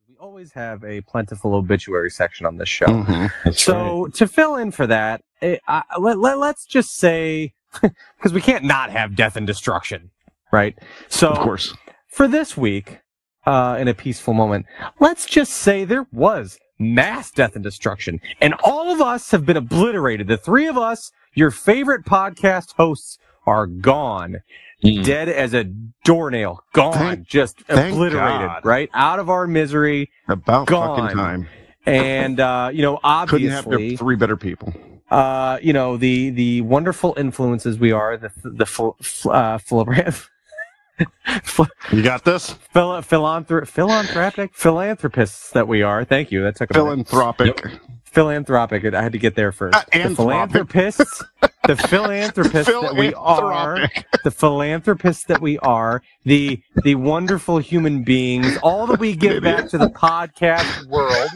We always have a plentiful obituary section on this show. Mhm. That's So to fill in for that, eh, I, let, let, let's just say, because we can't not have death and destruction, right? So Of course. for this week, uh, in a peaceful moment, let's just say there was mass death and destruction, and all of us have been obliterated. The three of us, your favorite podcast hosts, are gone, Mm. dead as a doornail, gone, Thank- just thank obliterated, God. right out of our misery. About Gone. fucking time. And uh, you know, obviously. Couldn't have three better people. uh, you know, the the wonderful influences we are, the the uh, You got this? phil, philanthrop- philanthropic philanthropists that we are. Thank you. That took a minute. Philanthropic. philanthropic. I had to get there first. Uh, the philanthropists, the philanthropists that we are, the philanthropists that we are, the the wonderful human beings, all that we give back to the podcast world.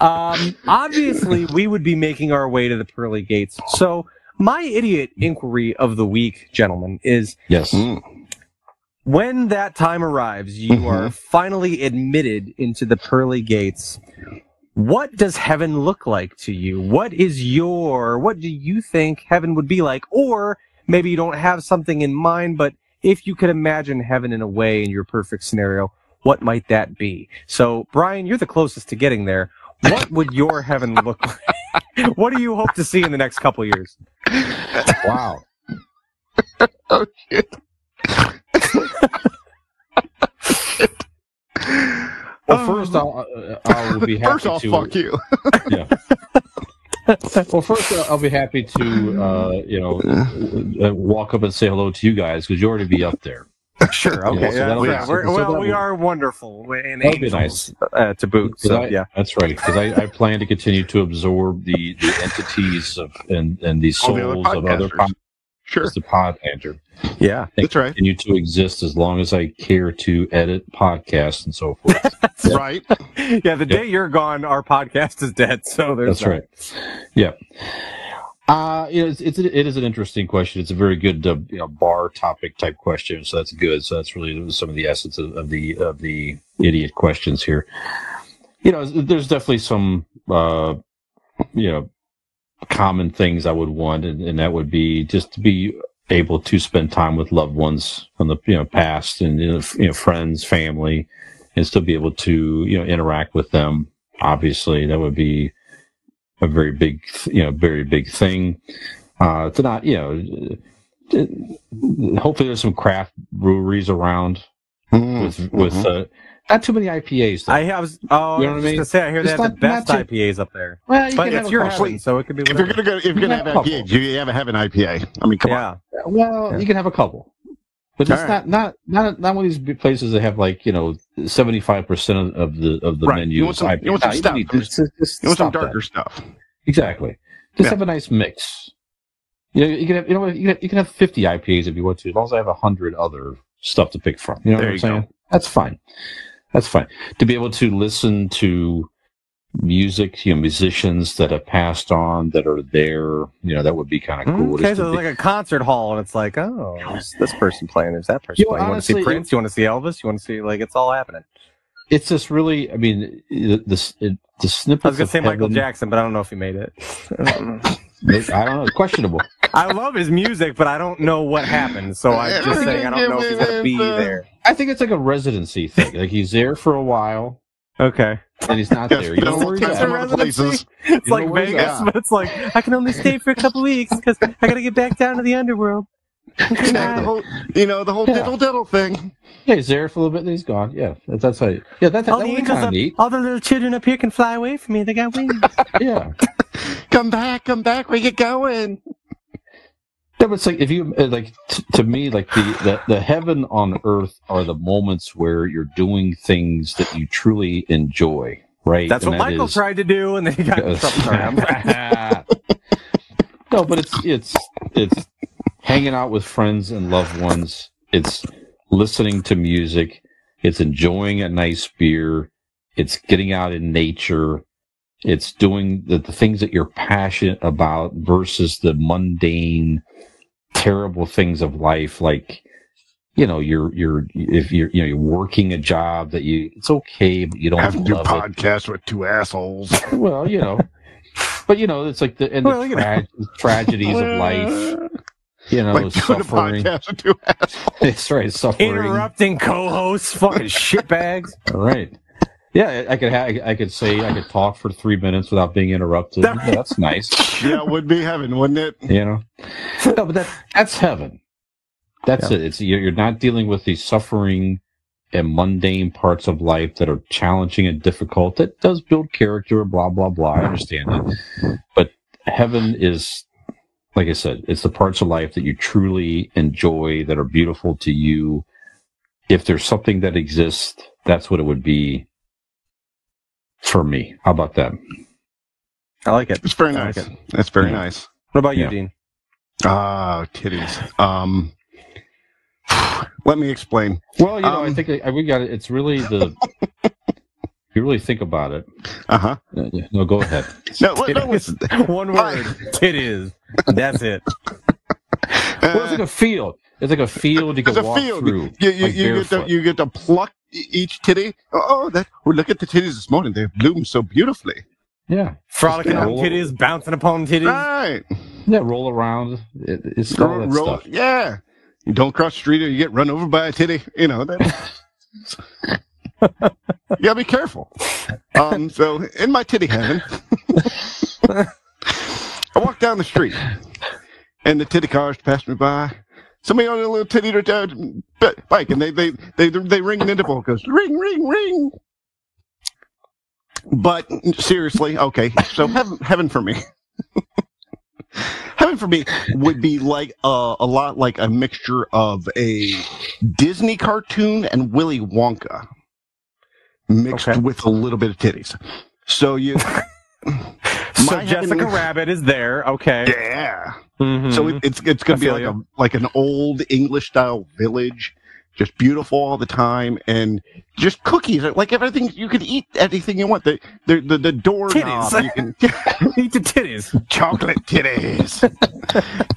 Um, obviously, we would be making our way to the pearly gates. So, my idiot inquiry of the week, gentlemen, is Yes. Mm. When that time arrives, you Mhm. are finally admitted into the pearly gates. What does heaven look like to you? What is your, what do you think heaven would be like? Or maybe you don't have something in mind, but if you could imagine heaven in a way in your perfect scenario, what might that be? So, Brian, you're the closest to getting there. What would your heaven look like? what do you hope to see in the next couple years? Wow. Oh, shit. Well, first I'll, uh, I will be happy First off, to. fuck you. yeah. Well, first uh, I'll be happy to, uh, you know, uh, walk up and say hello to you guys because you already be up there. Sure. Okay, Okay. so yeah, that'll yeah, be- we're- so well, we will- are wonderful and That'll be angels, nice. uh, to boot. So I- yeah. that's right. Because I, I plan to continue to absorb the, the entities of and and the All the other souls of other podcasters. podcasts. Sure. The pod enter. Yeah. That's right. Continue to exist as long as I care to edit podcasts and so forth. That's Right. Yeah. The day you're gone, our podcast is dead. So there's That's that. right. Yeah. Uh, it's, it's it is an interesting question. It's a very good uh, you know bar topic type question, so that's good. So that's really some of the essence of, of the of the idiot questions here. You know, there's definitely some uh, you know common things I would want, and, and that would be just to be able to spend time with loved ones from the you know past and you know, f- you know friends, family, and still be able to you know interact with them. Obviously, that would be a very big, you know, very big thing. Uh, to not, you know, hopefully there's some craft breweries around Mm, with with mhm. uh, not too many IPAs. Though. I was. Oh, You know I what was I mean? gonna say. I hear they It's have not- the best too- IPAs up there, well, you but can it's have your a couple. heaven, so it could be. if you're gonna go, if you're You gonna have have a an IPA, you have to have an IPA. I mean, come on. yeah. Well, Yeah. you can have a couple, but it's All not not not not one of these big places that have like you know seventy five percent of the of the Right. menu. You want is some- IPA. you want some No, stout. need- just- just- just You want some stop that. darker stuff. Exactly. Just Yeah. have a nice mix. You know, you can have you know what, you can, you can have fifty IPAs if you want to, as long as I have a hundred other stuff to pick from. You know There what I'm you saying? go. That's fine. That's fine. To be able to listen to music, you know, musicians that have passed on that are there, you know, that would be kind of hmm, cool. Okay, so it's be- like a concert hall, and it's like, oh, there's this person playing, there's that person You know, playing. You want to see Prince? You want to see Elvis? You want to see like it's all happening. it's just really, I mean, the the, the snippets. I was gonna say Michael Jackson, but I don't know if he made it. I don't know. Questionable. I love his music, but I don't know what happened. So I'm just saying I don't know if he's gonna be there. I think it's like a residency thing. Like he's there for a while Okay, and he's not there. You know where he's It's a at. residency. It's You like Vegas, but it's like I can only stay for a couple weeks because I gotta get back down to the underworld. You know the whole, you know the whole Yeah. diddle diddle thing. Yeah, he's there for a little bit, and he's gone. Yeah, that, that's how. You, yeah, that, that, All that the would be angels kind of neat. all the little children up here can fly away from me. They got wings. Yeah. Come back, come back. Where you going? Yeah, but it's like if you uh, like t- to me, like the, the the heaven on earth are the moments where you're doing things that you truly enjoy, right? That's And what that Michael is- tried to do, and then he got in trouble. No, but it's it's it's hanging out with friends and loved ones. It's listening to music. It's enjoying a nice beer. It's getting out in nature. It's doing the, the things that you're passionate about versus the mundane, terrible things of life. Like, you know, you're you're if you're you know you're working a job that you it's okay, but you don't Have to do love it. podcast with two assholes. Well, you know, but you know, it's like the and Well, the tra- tragedies of life. You know, like doing a suffering. podcast with two assholes. That's right, suffering. Interrupting co-hosts, fucking shitbags. All right. Yeah, I could ha- I could say I could talk for three minutes without being interrupted. Yeah, that's nice. Yeah, it would be heaven, wouldn't it? You know, no, but that that's heaven. That's it. It's you're, you're not dealing with the suffering and mundane parts of life that are challenging and difficult. That does build character. Blah blah blah. I understand it, but heaven is, like I said, it's the parts of life that you truly enjoy that are beautiful to you. If there's something that exists, that's what it would be for me. How about that? I like it. It's very nice. like it. That's very Yeah. nice. What about you, Yeah. Dean? Ah, titties. Um, let me explain. Well, you know, I Um, think I, we got it. It's really the. if you really think about it. Uh huh. Uh, yeah, no, go ahead. No, li- no, listen. One word. Titties. That's it. well, it's like a field. It's like a field you can walk field. through. You, you, like you get to you get to pluck each titty. Oh, oh, that. Oh, look at the titties this morning. They bloomed so beautifully. yeah, Frolicking Yeah. on titties, bouncing upon titties. Right. yeah. Roll around. It, it's all that Roll- stuff. Yeah. You don't cross the street or you get run over by a titty. You know that. you gotta be careful. Um. So in my titty heaven, I walk down the street, and the titty cars pass me by. Somebody on a little titty uh, b- bike, and they they they they ring an interval. It Goes ring ring ring. But seriously, okay. So heaven, heaven for me. Heaven for me would be like uh, a lot like a mixture of a Disney cartoon and Willy Wonka mixed Okay. with a little bit of titties. So you, So My Jessica Rabbit is there. Okay. yeah. Mhm. So it, it's it's gonna I be like ya. a like an old English style village, just beautiful all the time, and just cookies. Like everything, you can eat anything you want. The the the, the doorknob, Titties. you can Eat the titties. chocolate titties,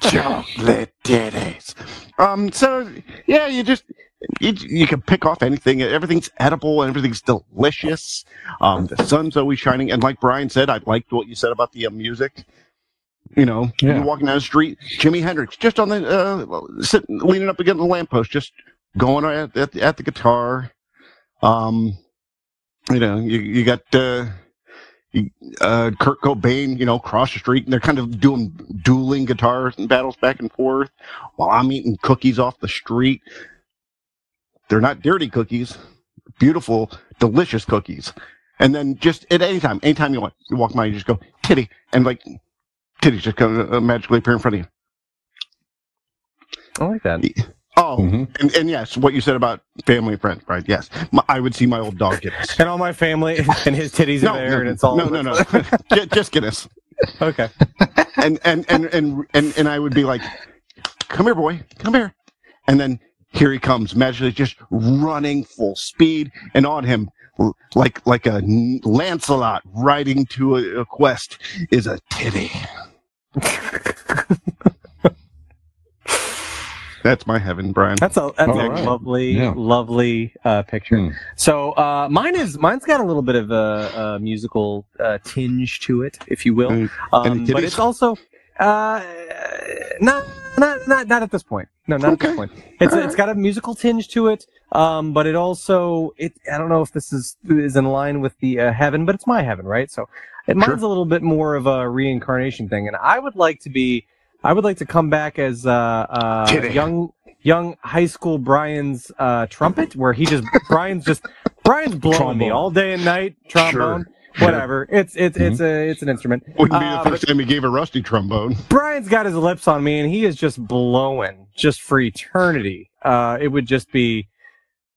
chocolate titties. Um. So yeah, you just. You, you can pick off anything. Everything's edible and everything's delicious. Um, the sun's always shining, and like Brian said, I liked what you said about the uh, music. You know, Yeah. you're walking down the street, Jimi Hendrix just on the uh, sitting, leaning up against the lamppost, just going at, at, the- at the guitar. Um, you know, you you got uh, uh, Kurt Cobain, you know, across the street, and they're kind of doing dueling guitars and battles back and forth while I'm eating cookies off the street. They're not dirty cookies, beautiful, delicious cookies. And then just at any time, anytime you want, you walk by, you just go titty, and like titties just come uh, magically appear in front of you. I like that. Oh, Mhm. and, and yes, what you said about family and friends, right? Yes, my, I would see my old dog Guinness. And all my family and his titties No, are there, no, and it's all no, no, no, Ju- just Guinness. Okay. and and and and and and I would be like, "Come here, boy, come here," and then here he comes, magically just running full speed, and on him, like like a n- Lancelot riding to a, a quest, is a titty. That's my heaven, Brian. That's a that's All a right. lovely, Yeah. lovely uh, picture. Hmm. So uh, mine is mine's got a little bit of a, a musical uh, tinge to it, if you will. Um, Any but it's also uh, not not not not at this point. No, not at this point. It's it's got a musical tinge to it. Um, but it also it I don't know if this is is in line with the uh, heaven, but it's my heaven, right? So it, mine's a little bit more of a reincarnation thing, and I would like to be I would like to come back as uh, uh, young young high school Brian's uh, trumpet, where he just Brian's just Brian's blowing me all day and night. Trombone, Sure. whatever. It's it's it's a it's an instrument. Wouldn't be Uh, the first time he gave a rusty trombone. Brian's got his lips on me, and he is just blowing just for eternity. Uh, it would just be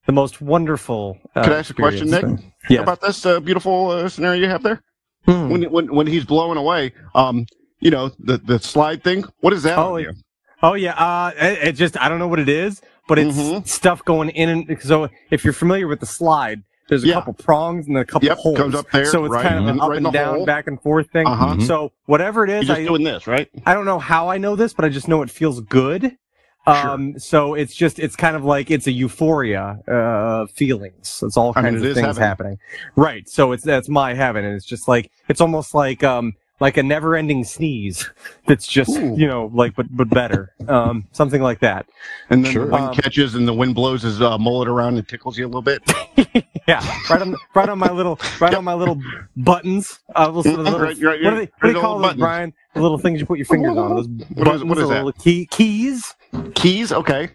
the most wonderful. Uh, Could I ask a question. Nick? Yeah. About this uh, beautiful uh, scenario you have there? Hmm. When, when when he's blowing away, um, you know, the the slide thing. What is that? Oh, on yeah. Oh yeah, uh, it, it just I don't know what it is, but it's Mhm. stuff going in and so if you're familiar with the slide, there's a Yeah. couple prongs and a couple Yep, holes. comes up there, so it's right, kind of an up right and down, hole. back and forth thing. Uh-huh. Mhm. So whatever it is, You're just I, doing this, right? I don't know how I know this, but I just know it feels good. Um, so it's just it's kind of like it's a euphoria uh, feelings. It's all kinds I kinds mean, it of is things heaven. happening, right? So it's that's my heaven, and it's just like it's almost like um like a never-ending sneeze that's just Ooh. you know like but but better, um something like that. And then Sure. the wind Um, catches and the wind blows his uh, mullet around and tickles you a little bit. Yeah, right on right on my little right on my little buttons. Uh, little, little- right, right, what, do they, what do right, you call little those, buttons. Brian? The little things you put your fingers on. Those What is- buttons, what is the that? little key, keys, Keys, okay.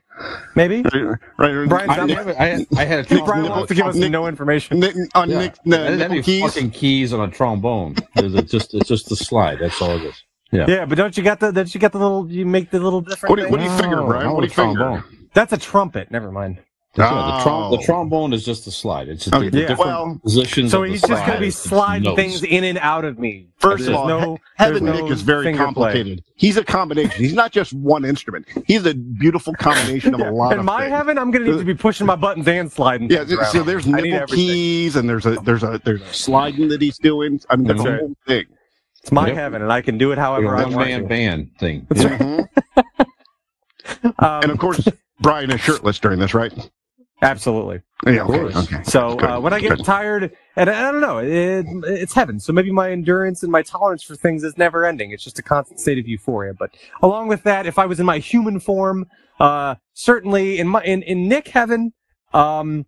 Maybe. Right, right. Brian's I- down I. I, had, I had a Brian wants to give us Nick- no information. Nick, on Yeah. Nick, no, That'd nickel be keys. fucking keys on a trombone. It's it's just it's just the slide. That's all it is. Yeah. Yeah, but don't you got the? Don't you got the little? You make the little different. What do, you- thing? what do you figure, oh, Brian? not What do you with figure? trombone. That's a trumpet. Never mind. Yeah, the, trom- Oh. the trombone is just a slide. It's just Okay, the yeah. different Well, positions. So of the he's just gonna be sliding things in and out of me. First of all, no, he- Heaven there's Nick no is very finger play. complicated. He's a combination. He's not just one instrument. He's a beautiful combination of a lot In of my things. heaven, I'm gonna need to be pushing my buttons and sliding. Yeah, things around. so there's I need nipple keys and there's a there's a there's a sliding that he's doing. I mean, that's That's a right. whole thing. It's my Yep. heaven, and I can do it Like however a I one want man to. band thing. That's Yeah. Mhm. Um, And of course, Brian is shirtless during this, right? Absolutely. Yeah, Of course. okay. So uh, when I get good. tired, and I, I don't know, it, it's heaven. So maybe my endurance and my tolerance for things is never ending. It's just a constant state of euphoria. But along with that, if I was in my human form, uh, certainly in my in, in Nick heaven, um,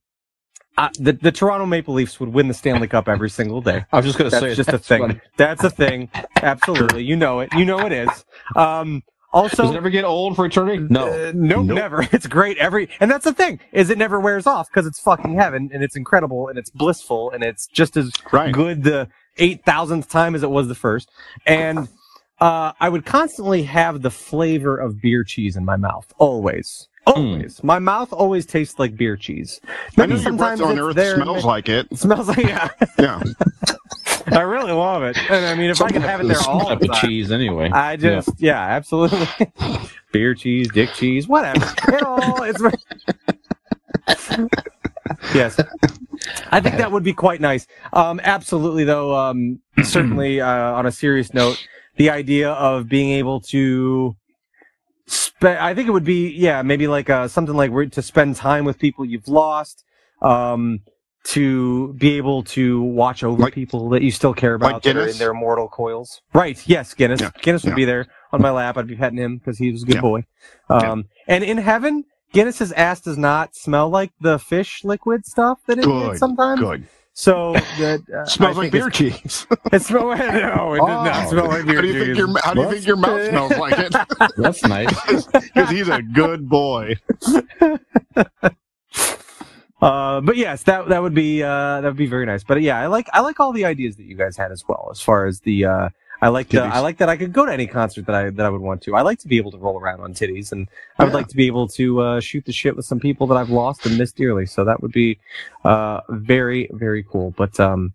uh, the the Toronto Maple Leafs would win the Stanley Cup every single day. I was just gonna That's say just a thing. funny. That's a thing. Absolutely, you know it. You know it is. Um, also, Does it ever get old for eternity? No. uh, nope, Nope. never. It's great every, and that's the thing is it never wears off because it's fucking heaven and it's incredible and it's blissful and it's just as Right. good the eight thousandth time as it was the first. And uh, I would constantly have the flavor of beer cheese in my mouth, always, always. My mouth always tastes like beer cheese. I Maybe know your breath on earth there, smells like it. It smells like yeah. Yeah. I really love it, and I mean, if I can have it there all the time, cheese anyway. I just, yeah, absolutely. Beer cheese, dick cheese, whatever. It all, it's. yes. I think that would be quite nice. Um, absolutely, though, um, certainly, uh, on a serious note, the idea of being able to. Spe- I think it would be, yeah, maybe like uh, something like to spend time with people you've lost, um, to be able to watch over Like- people that you still care about like that are in their mortal coils. Right. Yes, Guinness. Yeah, Guinness would yeah. be there on my lap. I'd be petting him because he was a good Yeah. boy. Um, and in heaven, Guinness's ass does not smell like the fish liquid stuff that it Good. gets sometimes. Good. So that uh, Smells I like beer cheese. It's, it smells. No, it does not Oh. smell like beer How do you think cheese. your How do you think your mouth smells like it? That's nice. Because he's a good boy. Uh, but yes, that that would be uh, that would be very nice. But yeah, I like I like all the ideas that you guys had as well. As far as the uh, I like the, I like that I could go to any concert that I that I would want to. I like to be able to roll around on titties, and I would Yeah. like to be able to uh, shoot the shit with some people that I've lost and missed dearly. So that would be uh, very very cool. But um,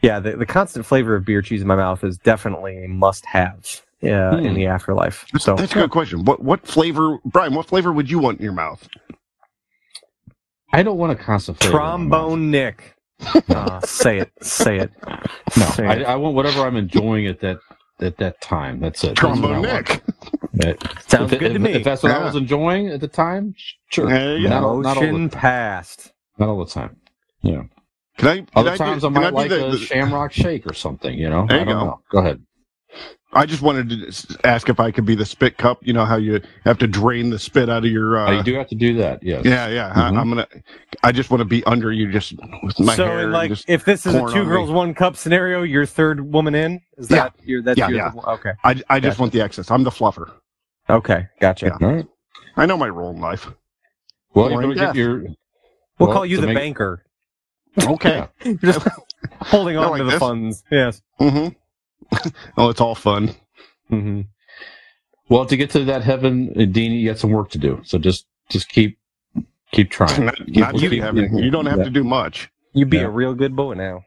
yeah, the the constant flavor of beer cheese in my mouth is definitely a must have. In Hmm. the afterlife. So That's a good question. What what flavor, Brian? What flavor would you want in your mouth? I don't want to concentrate. trombone Nick. Uh, say it, say it. No, Say I, it. I want whatever I'm enjoying at that at that time. That's it. That's what I Trombone want. Nick. That- Sounds if, good to me. If that's what I was enjoying at the time, sure. There you. Not, all- not all Motion the, passed. not all the time. Yeah. Can I? Can Other I times do, I might be like the- a the- Shamrock Shake or something. You know. There you I don't go. know. Go ahead. I just wanted to ask if I could be the spit cup. You know how you have to drain the spit out of your. Uh, you do have to do that. Yes. yeah, yeah. Mhm. I, I'm gonna. I just want to be under you, just with my so, hair. in and like, just, if this is a two on me. girls, one cup scenario, you're third woman in. Is Yeah. that your? That's Yeah, your, yeah. Okay. I, I just want the excess. I'm the fluffer. Okay, gotcha. Yeah. All right. I know my role in life. Well, you're going to get your. We'll well, call you the make- banker. Okay. You're just holding on like to the this. funds. Yes. Mm-hmm. oh, it's all fun. hmm Well, to get to that heaven, uh, Dean, you got some work to do. So just just keep keep trying. Not, Keep- not you, keep- having, you don't have yeah. to do much. You be Yeah. a real good boy now.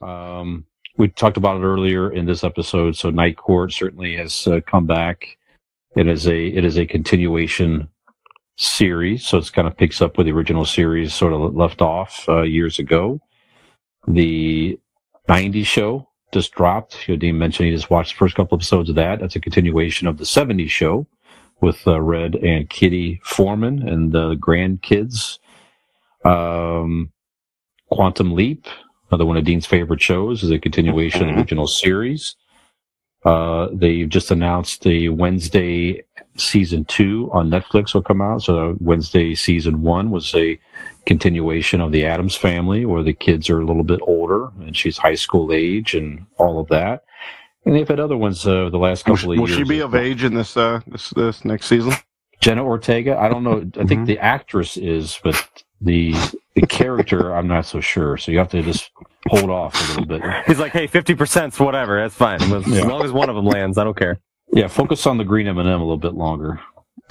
Um, we talked about it earlier in this episode. So Night Court certainly has uh, come back. It is a it is a continuation series, so it's kind of picks up where the original series sort of left off uh, years ago. The '90s show just dropped. You know, Dean mentioned he just watched the first couple episodes of that. That's a continuation of the '70s show with uh, Red and Kitty Foreman and the grandkids. Um, Quantum Leap, another one of Dean's favorite shows, is a continuation of the original series. Uh, they've just announced the Wednesday season two on Netflix will come out. So Wednesday season one was a continuation of the Addams family, where the kids are a little bit older and she's high school age and all of that. And they've had other ones uh, the last couple she- of will years. Will she be of age in this uh this this next season? Jenna Ortega. I don't know. I think Mhm. the actress is, but the the character, I'm not so sure. So you have to just hold off a little bit. He's like, hey, fifty percent's whatever. That's fine. As Yeah. long as one of them lands, I don't care. Yeah, focus on the green M&M m a little bit longer.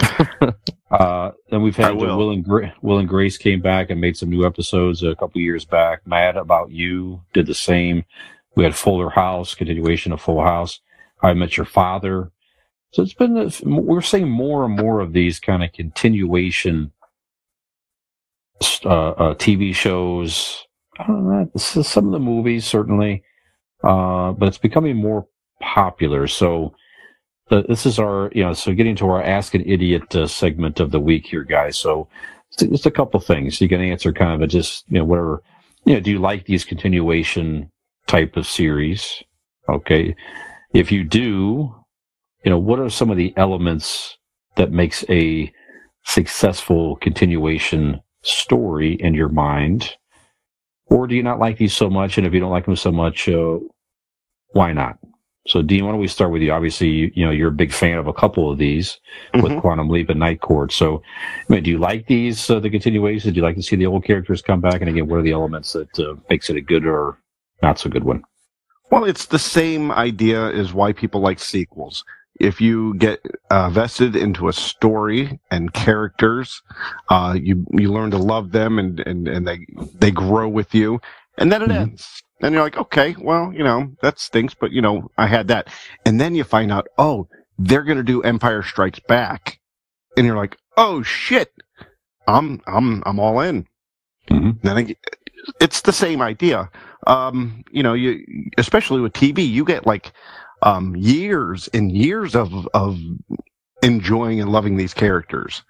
uh, then we've had will. Will and Gra- Will and Grace came back and made some new episodes a couple years back. Mad About You did the same. We had Fuller House, continuation of Full House. I Met Your Father. So it's been we're seeing more and more of these kind of continuation uh, uh, TV shows. I don't know. Some of the movies certainly, uh, but it's becoming more popular. So this is our, you know, so getting to our Ask an Idiot uh, segment of the week here, guys. So just a couple things you can answer, kind of a just you know whatever. You know, do you like these continuation type of series? Okay, if you do, you know, what are some of the elements that makes a successful continuation story in your mind? Or do you not like these so much? And if you don't like them so much, uh, why not? So, Dean, why don't we start with you? Obviously, you, you know you're a big fan of a couple of these with Mhm. Quantum Leap and Night Court. So, I mean, do you like these uh, the continuations? Do you like to see the old characters come back? And again, what are the elements that uh, makes it a good or not so good one? Well, it's the same idea as why people like sequels. If you get uh, vested into a story and characters, uh, you you learn to love them and, and, and they they grow with you, and then it Mhm. ends. And you're like, okay, well, you know that stinks, but you know I had that, and then you find out, oh, they're gonna do Empire Strikes Back, and you're like, oh shit, I'm I'm I'm all in. Mhm. Then I, it's the same idea. Um, you know, you especially with TV, you get like um, years and years of of enjoying and loving these characters,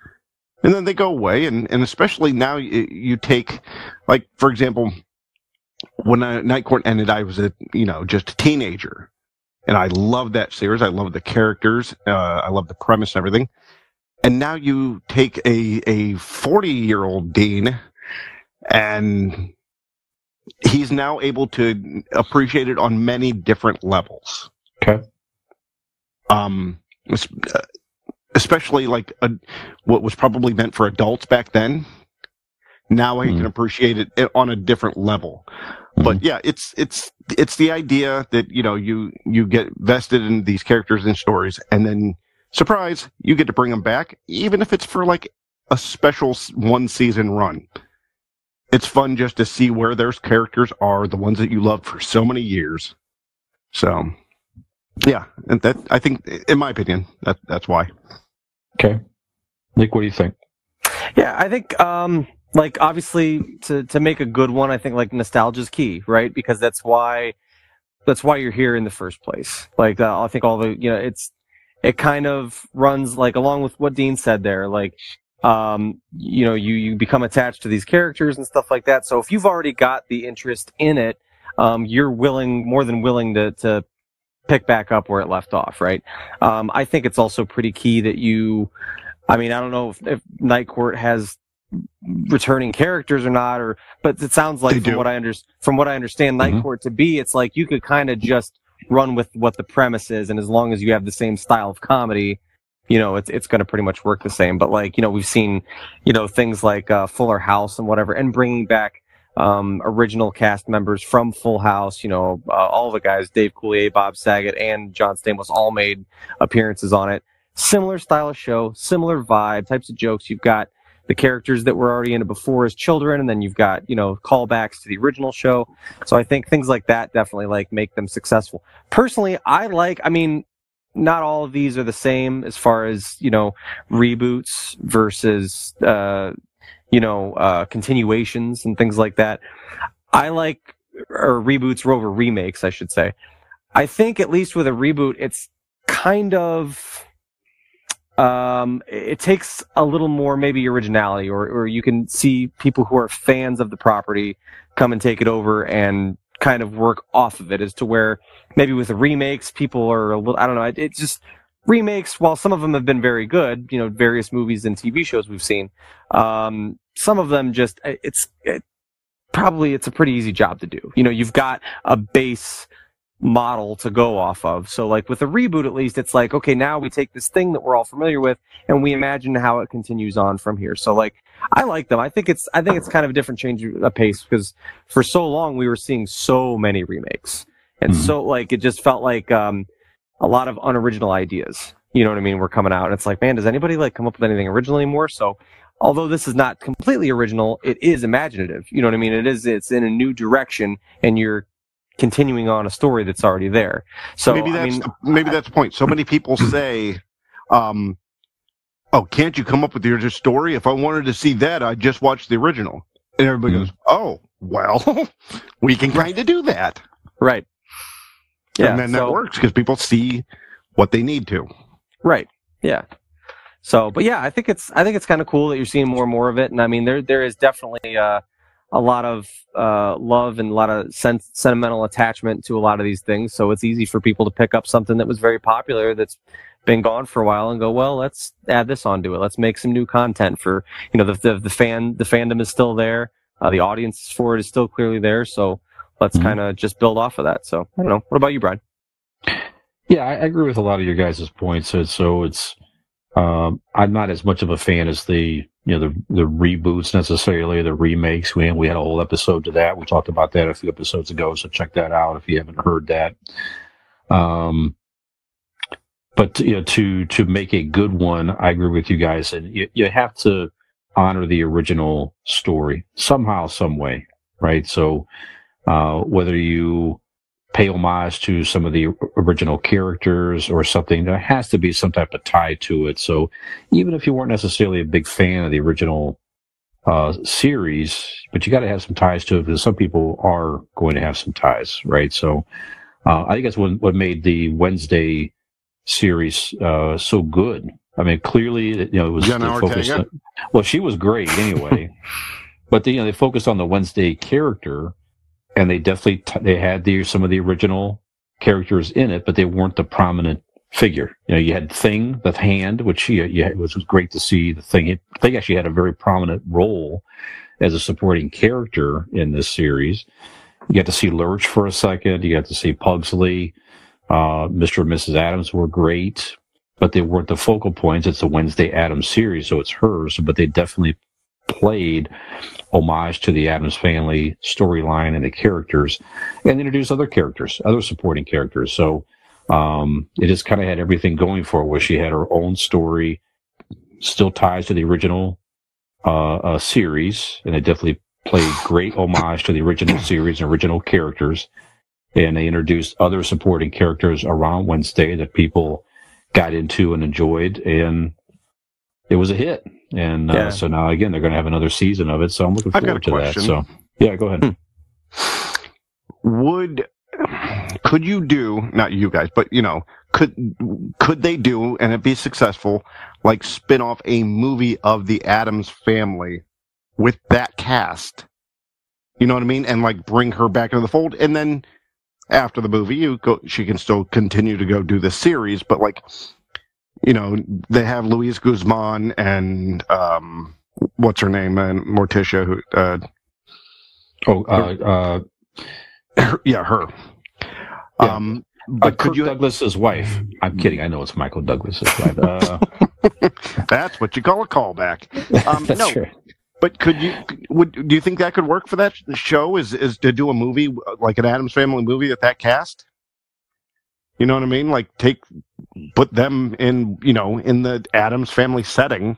and then they go away. And and especially now, you, you take like for example, when I, Night Court ended, I was a you know just a teenager, and I loved that series. I loved the characters. Uh, I loved the premise and everything. And now you take a a forty year old Dean, and he's now able to appreciate it on many different levels. Okay. Um, uh, especially like a, what was probably meant for adults back then. Now I can Mhm. appreciate it on a different level. But yeah, it's it's it's the idea that you know you you get vested in these characters and stories, and then surprise, you get to bring them back, even if it's for like a special one season run. It's fun just to see where those characters are, the ones that you loved for so many years. So, yeah, and that I think, in my opinion, that that's why. Okay. Nick, what do you think? Yeah, I think um like obviously to to make a good one, I think like nostalgia's key, right? Because that's why that's why you're here in the first place. Like uh, I think all the you know it's it kind of runs like along with what Dean said there, like um you know you you become attached to these characters and stuff like that. So if you've already got the interest in it, um you're willing more than willing to to pick back up where it left off, right? Um I think it's also pretty key that you I mean, I don't know if, if Night Court has returning characters or not, or but it sounds like They from do. what I under, from what I understand Night Mhm. Court to be, it's like you could kind of just run with what the premise is, and as long as you have the same style of comedy, you know, it's it's going to pretty much work the same. But like you know, we've seen you know things like uh, Fuller House and whatever, and bringing back um, original cast members from Full House. You know, uh, all the guys, Dave Coulier, Bob Saget, and John Stamos, all made appearances on it. Similar style of show, similar vibe, types of jokes. You've got the characters that were already in it before as children, and then you've got you know callbacks to the original show. So I think things like that definitely like make them successful. Personally, I like. I mean, not all of these are the same as far as you know reboots versus uh, you know uh, continuations and things like that. I like or reboots over remakes, I should say. I think at least with a reboot, it's kind of um, it takes a little more maybe originality, or or you can see people who are fans of the property come and take it over and kind of work off of it, as to where maybe with the remakes, people are a little I don't know. It, it's just remakes. While some of them have been very good, you know, various movies and TV shows we've seen, um, some of them just it's it, probably it's a pretty easy job to do. You know, you've got a base model to go off of. So like with a reboot at least it's like okay, now we take this thing that we're all familiar with and we imagine how it continues on from here. So like I like them. I think it's I think it's kind of a different change of pace because for so long we were seeing so many remakes. And Mhm. so like it just felt like um a lot of unoriginal ideas. You know what I mean? We're coming out and it's like, man, does anybody like come up with anything original anymore? So although this is not completely original, it is imaginative. You know what I mean? It is it's in a new direction and you're continuing on a story that's already there. So maybe I that's mean, the, maybe that's the point. So many people say, um, "Oh, can't you come up with your story?" If I wanted to see that, I just watched the original, and everybody Mhm. goes, "Oh, well, we can kind of do that." right. Yeah. and then so- that works because people see what they need to. Right. Yeah. So, but yeah, I think it's I think it's kind of cool that you're seeing more and more of it, and I mean there there is definitely uh, a lot of uh, love and a lot of sen- sentimental attachment to a lot of these things. So it's easy for people to pick up something that was very popular that's been gone for a while and go, well, let's add this onto it. Let's make some new content for you know the the, the fan the fandom is still there, uh, the audience for it is still clearly there. So let's Mhm. kind of just build off of that. So I don't know. What about you, Brian? Yeah, I agree with a lot of your guys' points. So, so it's um, I'm not as much of a fan as the you know the the reboots necessarily, the remakes. We we had a whole episode to that. We talked about that a few episodes ago, so check that out if you haven't heard that. Um, but you know, to to make a good one, I agree with you guys, and you you have to honor the original story somehow, some way, right? So uh, whether you pay homage to some of the original characters or something. There has to be some type of tie to it. So even if you weren't necessarily a big fan of the original uh, series, but you got to have some ties to it because some people are going to have some ties, right? So uh, I think that's what, what made the Wednesday series uh, so good. I mean, clearly, you know, it was Jenna focused on- well, she was great anyway, but they, you know, they focused on the Wednesday character and they definitely t- they had the some of the original characters in it, but they weren't the prominent figure. You know, you had Thing, the hand, which you, you had, was great to see. The Thing, Thing actually had a very prominent role as a supporting character in this series. You got to see Lurch for a second. You got to see Pugsley. Uh, Mr. and Mrs. Addams were great, but they weren't the focal points. It's the Wednesday Addams series, so it's hers, but they definitely played homage to the Addams family storyline and the characters and introduced other characters, other supporting characters. So, um, it just kind of had everything going for it where she had her own story, still ties to the original, uh, uh, series, and it definitely played great homage to the original series and original characters. And they introduced other supporting characters around Wednesday that people got into and enjoyed. And it was a hit. And uh, Yeah. so now again, they're going to have another season of it. So I'm looking forward a to that. So yeah, go ahead. Would could you do not you guys, but you know, could could they do and it be successful, like spin off a movie of the Addams family with that cast? You know what I mean? And like bring her back into the fold, and then after the movie, you go, she can still continue to go do the series, but like, you know, they have Luis Guzman and um, what's her name and Morticia who uh, Oh, uh, uh, yeah her. Yeah. Um, but but Kirk could you? Douglas's wife. I'm kidding. I know it's Michael Douglas's wife. Uh, That's what you call a callback. Um, that's no, right. But could you would do you think that could work for that show? Is is to do a movie like an Addams Family movie with that cast? You know what I mean? Like take put them in you know in the Addams Family setting.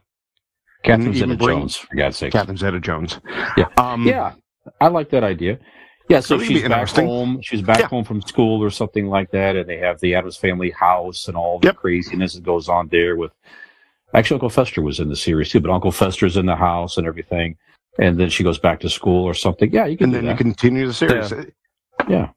Catherine Zeta Jones, for God's sake. Catherine Zeta-Jones. Yeah. Um, Yeah, I like that idea. Yeah, so That would be she's back home. She's back Yeah. home from school or something like that, and they have the Addams family house and all the Yep. craziness that goes on there. With actually, Uncle Fester was in the series too, but Uncle Fester's in the house and everything. And then she goes back to school or something. Yeah, you can and then you that. continue the series. yeah,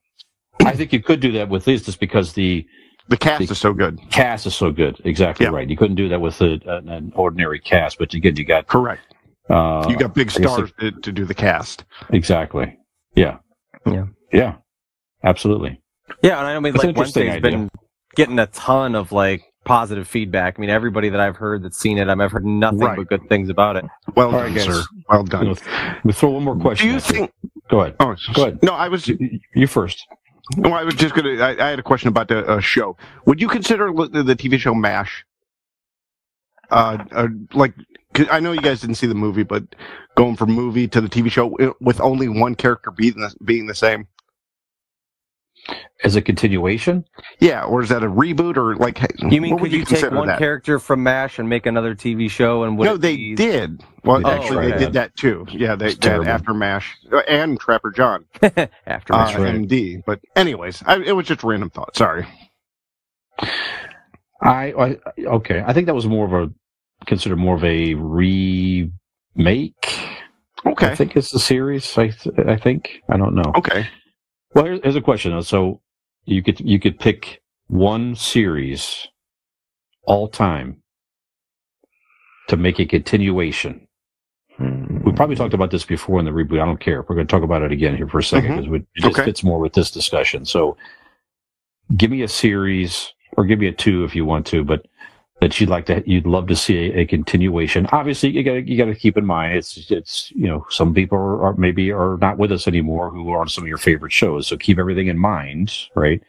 I think you could do that with these, just because the The cast The- is so good. cast is so good. Exactly Yeah. right. You couldn't do that with a, an, an ordinary cast, but again, you got Correct. uh, You got big I guess stars to, to do the cast. exactly. Yeah. Yeah. Yeah. Absolutely. Yeah, and I mean, That's an like interesting Wednesday's been getting a ton of like positive feedback. I mean, everybody that I've heard that's seen it, I've heard nothing Right. but good things about it. Well All done, right, sir. Well I'm done. gonna- we throw one more Do question. you at you. think? Go ahead. Oh, Go ahead. No, I was. You, you first. No, I was just gonna. I, I had a question about the uh, show. Would you consider the, the TV show MASH? Uh, uh, like I know you guys didn't see the movie, but going from movie to the TV show uh, with only one character being the, being the same. As a continuation, Yeah, or is that a reboot or like? You mean could you, take one that? character from MASH and make another TV show? And would No, they be- did. Well, They actually, tried they did that too. Yeah, they did after MASH uh, and Trapper John, after uh, right. MD. But anyways, I, it was just a random thought. Sorry. I, I okay. I think that was more of a considered more of a remake. Okay. I think it's the series. I th- I think I don't know. Okay. Well, here's, a question. So you could you could pick one series all time to make a continuation. We probably talked about this before in the reboot. I don't care. We're going to talk about it again here for a 2nd Mhm. because it just Okay. fits more with this discussion. So, give me a series, or give me a two if you want to, but that you'd like to, you'd love to see a, a continuation. Obviously, you got you got to keep in mind it's it's you know some people are, maybe are not with us anymore who are on some of your favorite shows. So keep everything in mind, right?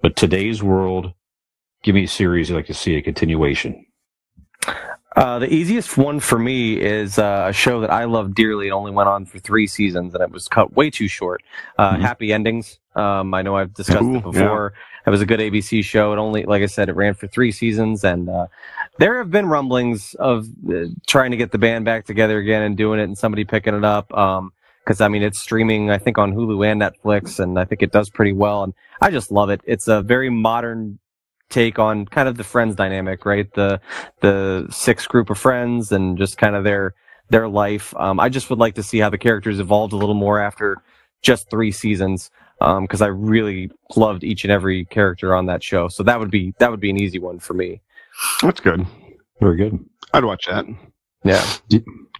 But today's world, give me a series you'd like to see a continuation. Uh, the easiest one for me is uh, a show that I love dearly. It only went on for three seasons, and it was cut way too short. Uh, Mhm. Happy Endings. Um, I know I've discussed it before. It was a good ABC show. It only, like I said, it ran for three seasons, and uh, there have been rumblings of uh, trying to get the band back together again and doing it, and somebody picking it up. Because I mean, it's streaming, I think, on Hulu and Netflix, and I think it does pretty well. And I just love it. It's a very modern take on kind of the friends dynamic, right? The the six group of friends and just kind of their their life. Um, I just would like to see how the characters evolved a little more after just three seasons, because I really loved each and every character on that show. So that would be that would be an easy one for me. That's good. Very good. I'd watch that. Yeah.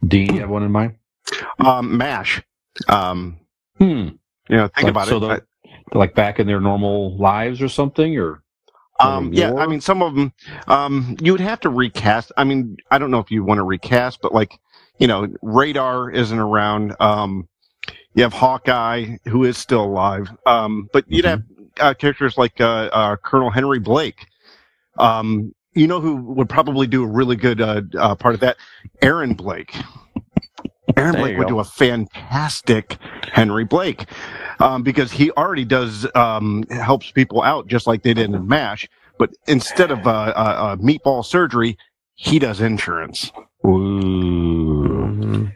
Dean, you have one in mind? Um, Mash. Um, Hmm. you know, think Like, about so it. the- like back in their normal lives or something, or Um, yeah. I mean, some of them, um, you would have to recast. I mean, I don't know if you want to recast, but like, you know, Radar isn't around. Um, you have Hawkeye, who is still alive. Um, but you'd have uh, characters like uh, uh, Colonel Henry Blake. Um, you know who would probably do a really good uh, uh, part of that? Aaron Blake. Aaron There Blake would go. do a fantastic Henry Blake um, because he already does um, helps people out just like they did in Mash. But instead of uh, uh, uh, meatball surgery, he does insurance. Ooh.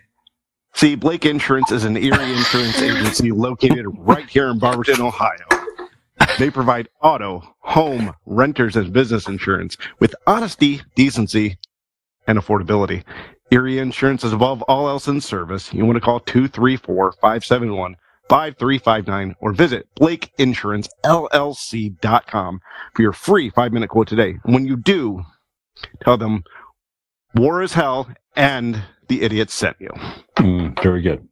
See, Blake Insurance is an Erie insurance agency located right here in Barberton, Ohio. They provide auto, home, renters, and business insurance with honesty, decency, and affordability. Erie Insurance is above all else in service. You want to call 234 571 5359 or visit BlakeInsuranceLLC.com for your free five minute quote today. When you do, tell them war is hell and the idiot sent you. Mm, very good.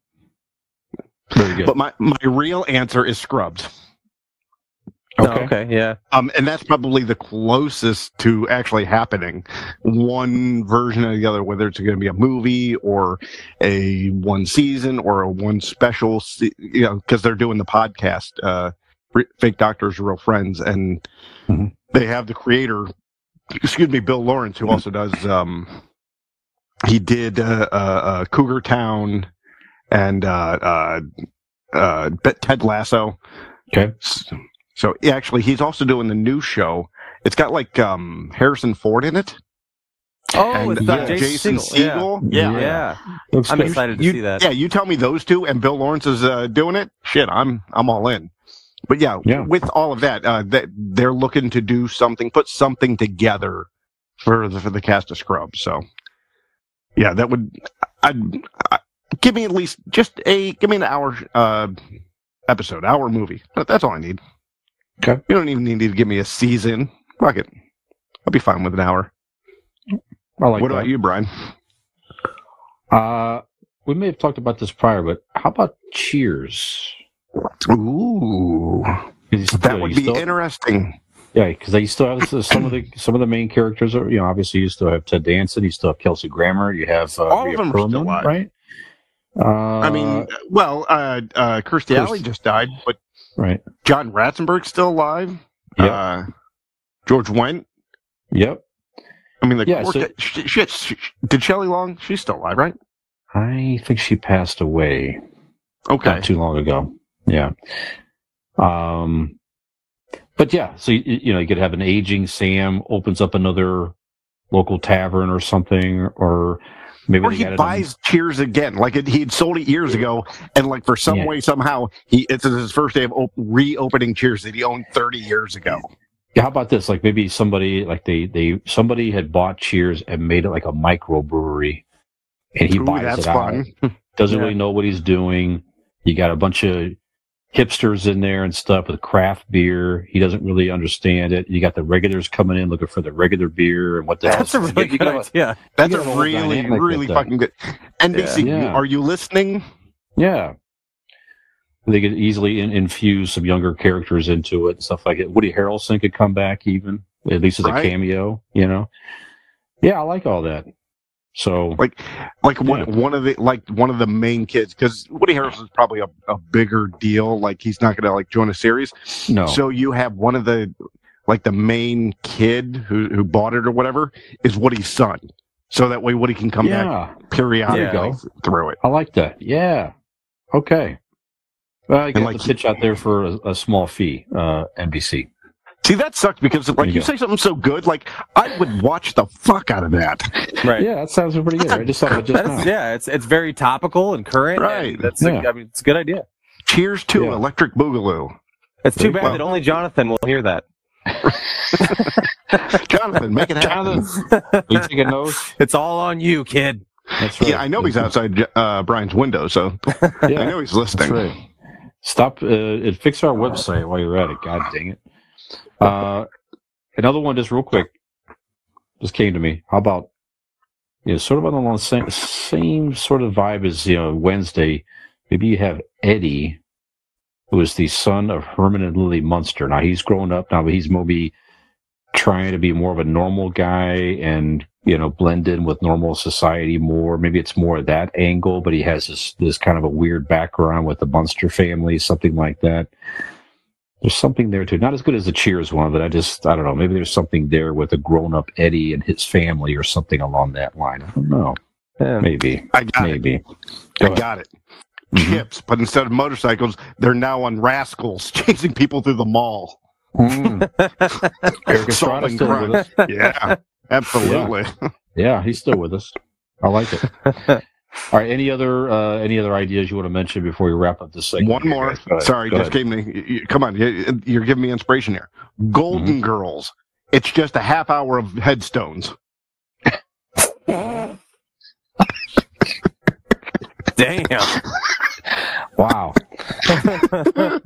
Very good. But my, my real answer is Scrubs. Oh, okay, yeah. Um, and that's probably the closest to actually happening. One version or the other, whether it's going to be a movie or a one season or a one special, se- you know, because they're doing the podcast, uh, Re- Fake Doctors, Real Friends, and Mhm. they have the creator, excuse me, Bill Lawrence, who also does, um, he did uh, uh, uh, Cougar Town and uh, uh, uh, Ted Lasso. Okay. So, so actually, he's also doing the new show. It's got like um, Harrison Ford in it. Oh, and it's uh, Jason, Jason Segel. Segel. Yeah, Yeah. yeah. I'm good. excited to You- see that. Yeah, you tell me those two, and Bill Lawrence is uh, doing it. Shit, I'm I'm all in. But yeah, Yeah. with all of that, uh, that they're looking to do something, put something together for the for the cast of Scrubs. So yeah, that would I'd, I, give me at least just a give me an hour uh, episode, hour movie. That's all I need. Okay. You don't even need to give me a season. Fuck it. I'll be fine with an hour. I like what that. about you, Brian? Uh, we may have talked about this prior, but how about Cheers? Ooh, 'Cause you still- that would be still- interesting. Yeah, because they still have some of the some of the main characters. Are you know obviously you still have Ted Danson, you still have Kelsey Grammer, you have uh, All of Rhea them are still alive. right? Uh, I mean, well, uh, uh, Kirstie Kirst- Alley just died, but right? John Ratzenberg's still alive. Yep. Uh, George Wendt. Yep. I mean, the Yeah, so- shit. sh- Did Shelley Long? She's still alive, right? I think she passed away Okay. not too long ago. Yeah. Um, but yeah, so you, you know you could have an aging Sam opens up another local tavern or something, or maybe Or he buys Cheers again, like it, he'd sold it years ago, and like for some Yeah. way somehow he it's his first day of op- reopening Cheers that he owned thirty years ago. Yeah, how about this? Like maybe somebody like they they somebody had bought Cheers and made it like a microbrewery, and he Ooh, buys that's it fun. out. Doesn't Yeah. really know what he's doing. You got a bunch of hipsters in there and stuff with craft beer. He doesn't really understand it. You got the regulars coming in looking for the regular beer and what the That's a hell. really good idea. That's a got a whole really, really fucking good. NBC, Yeah. are you listening? Yeah. They could easily in, infuse some younger characters into it and stuff like it. Woody Harrelson could come back even, at least as a cameo, you know? Yeah, I like all that. So, Like, like one Yeah. one of the like one of the main kids because Woody Harrelson's probably a, a bigger deal. Like he's not gonna like join a series. no. So you have one of the like the main kid who who bought it or whatever is Woody's son. So that way Woody can come back yeah, periodically There you go. through it. I like that. Yeah. Okay. Well, I got like- the pitch out there for a, a small fee, uh, NBC. See that sucks because like you you say something so good, like I would watch the fuck out of that. Right. Yeah, that sounds pretty good. I just thought it just That's, now. yeah, it's it's very topical and current. and Right. that's Yeah. a, I mean, it's a good idea. Cheers to Yeah. Electric Boogaloo. It's too bad well. that only Jonathan will hear that. Jonathan, make it happen. Are you taking notes? It's all on you, kid. That's right. Yeah, I know he's outside uh, Brian's window, so yeah, I know he's listening. That's right. Stop uh, and fix our website while you're at it. God dang it. Uh, another one, just real quick, just came to me. How about, you know, sort of on the same, same sort of vibe as, you know, Wednesday. Maybe you have Eddie, who is the son of Herman and Lily Munster. Now, he's grown up now, but he's maybe trying to be more of a normal guy and, you know, blend in with normal society more. Maybe it's more that angle, but he has this, this kind of a weird background with the Munster family, something like that. There's something there too. Not as good as the Cheers one, but I just, I don't know. Maybe there's something there with a grown up Eddie and his family or something along that line. I don't know. Yeah. Maybe. I got it. Maybe. Go I ahead. got it. Mhm. Chips, but instead of motorcycles, they're now on rascals chasing people through the mall. Mm. Erik Estrada Solving still with crimes. us. Yeah, absolutely. Yeah, he's still with us. I like it. All right. Any other uh, any other ideas you want to mention before we wrap up this segment? One more. guys? Sorry, Go just ahead. gave me. you- you- Come on, you- you're giving me inspiration here. Golden Mm-hmm. Girls. It's just a half hour of headstones. Damn. Wow.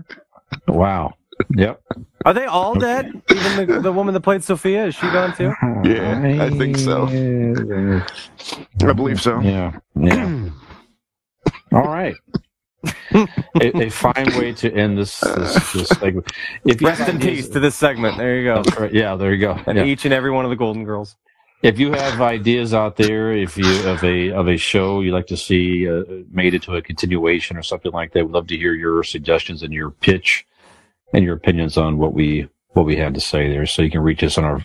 wow. Yep. Are they all dead? Even the, the woman that played Sophia, is she gone too? Yeah, I think so. I believe so. Yeah. Yeah. All right. a, a fine way to end this this, this segment. If Rest in ideas- peace to this segment. There you go. Right. Yeah, there you go. And Yeah. each and every one of the Golden Girls. If you have ideas out there, if you of a of a show you'd like to see uh, made into a continuation or something like that, we'd love to hear your suggestions and your pitch and your opinions on what we what we had to say there. So you can reach us on our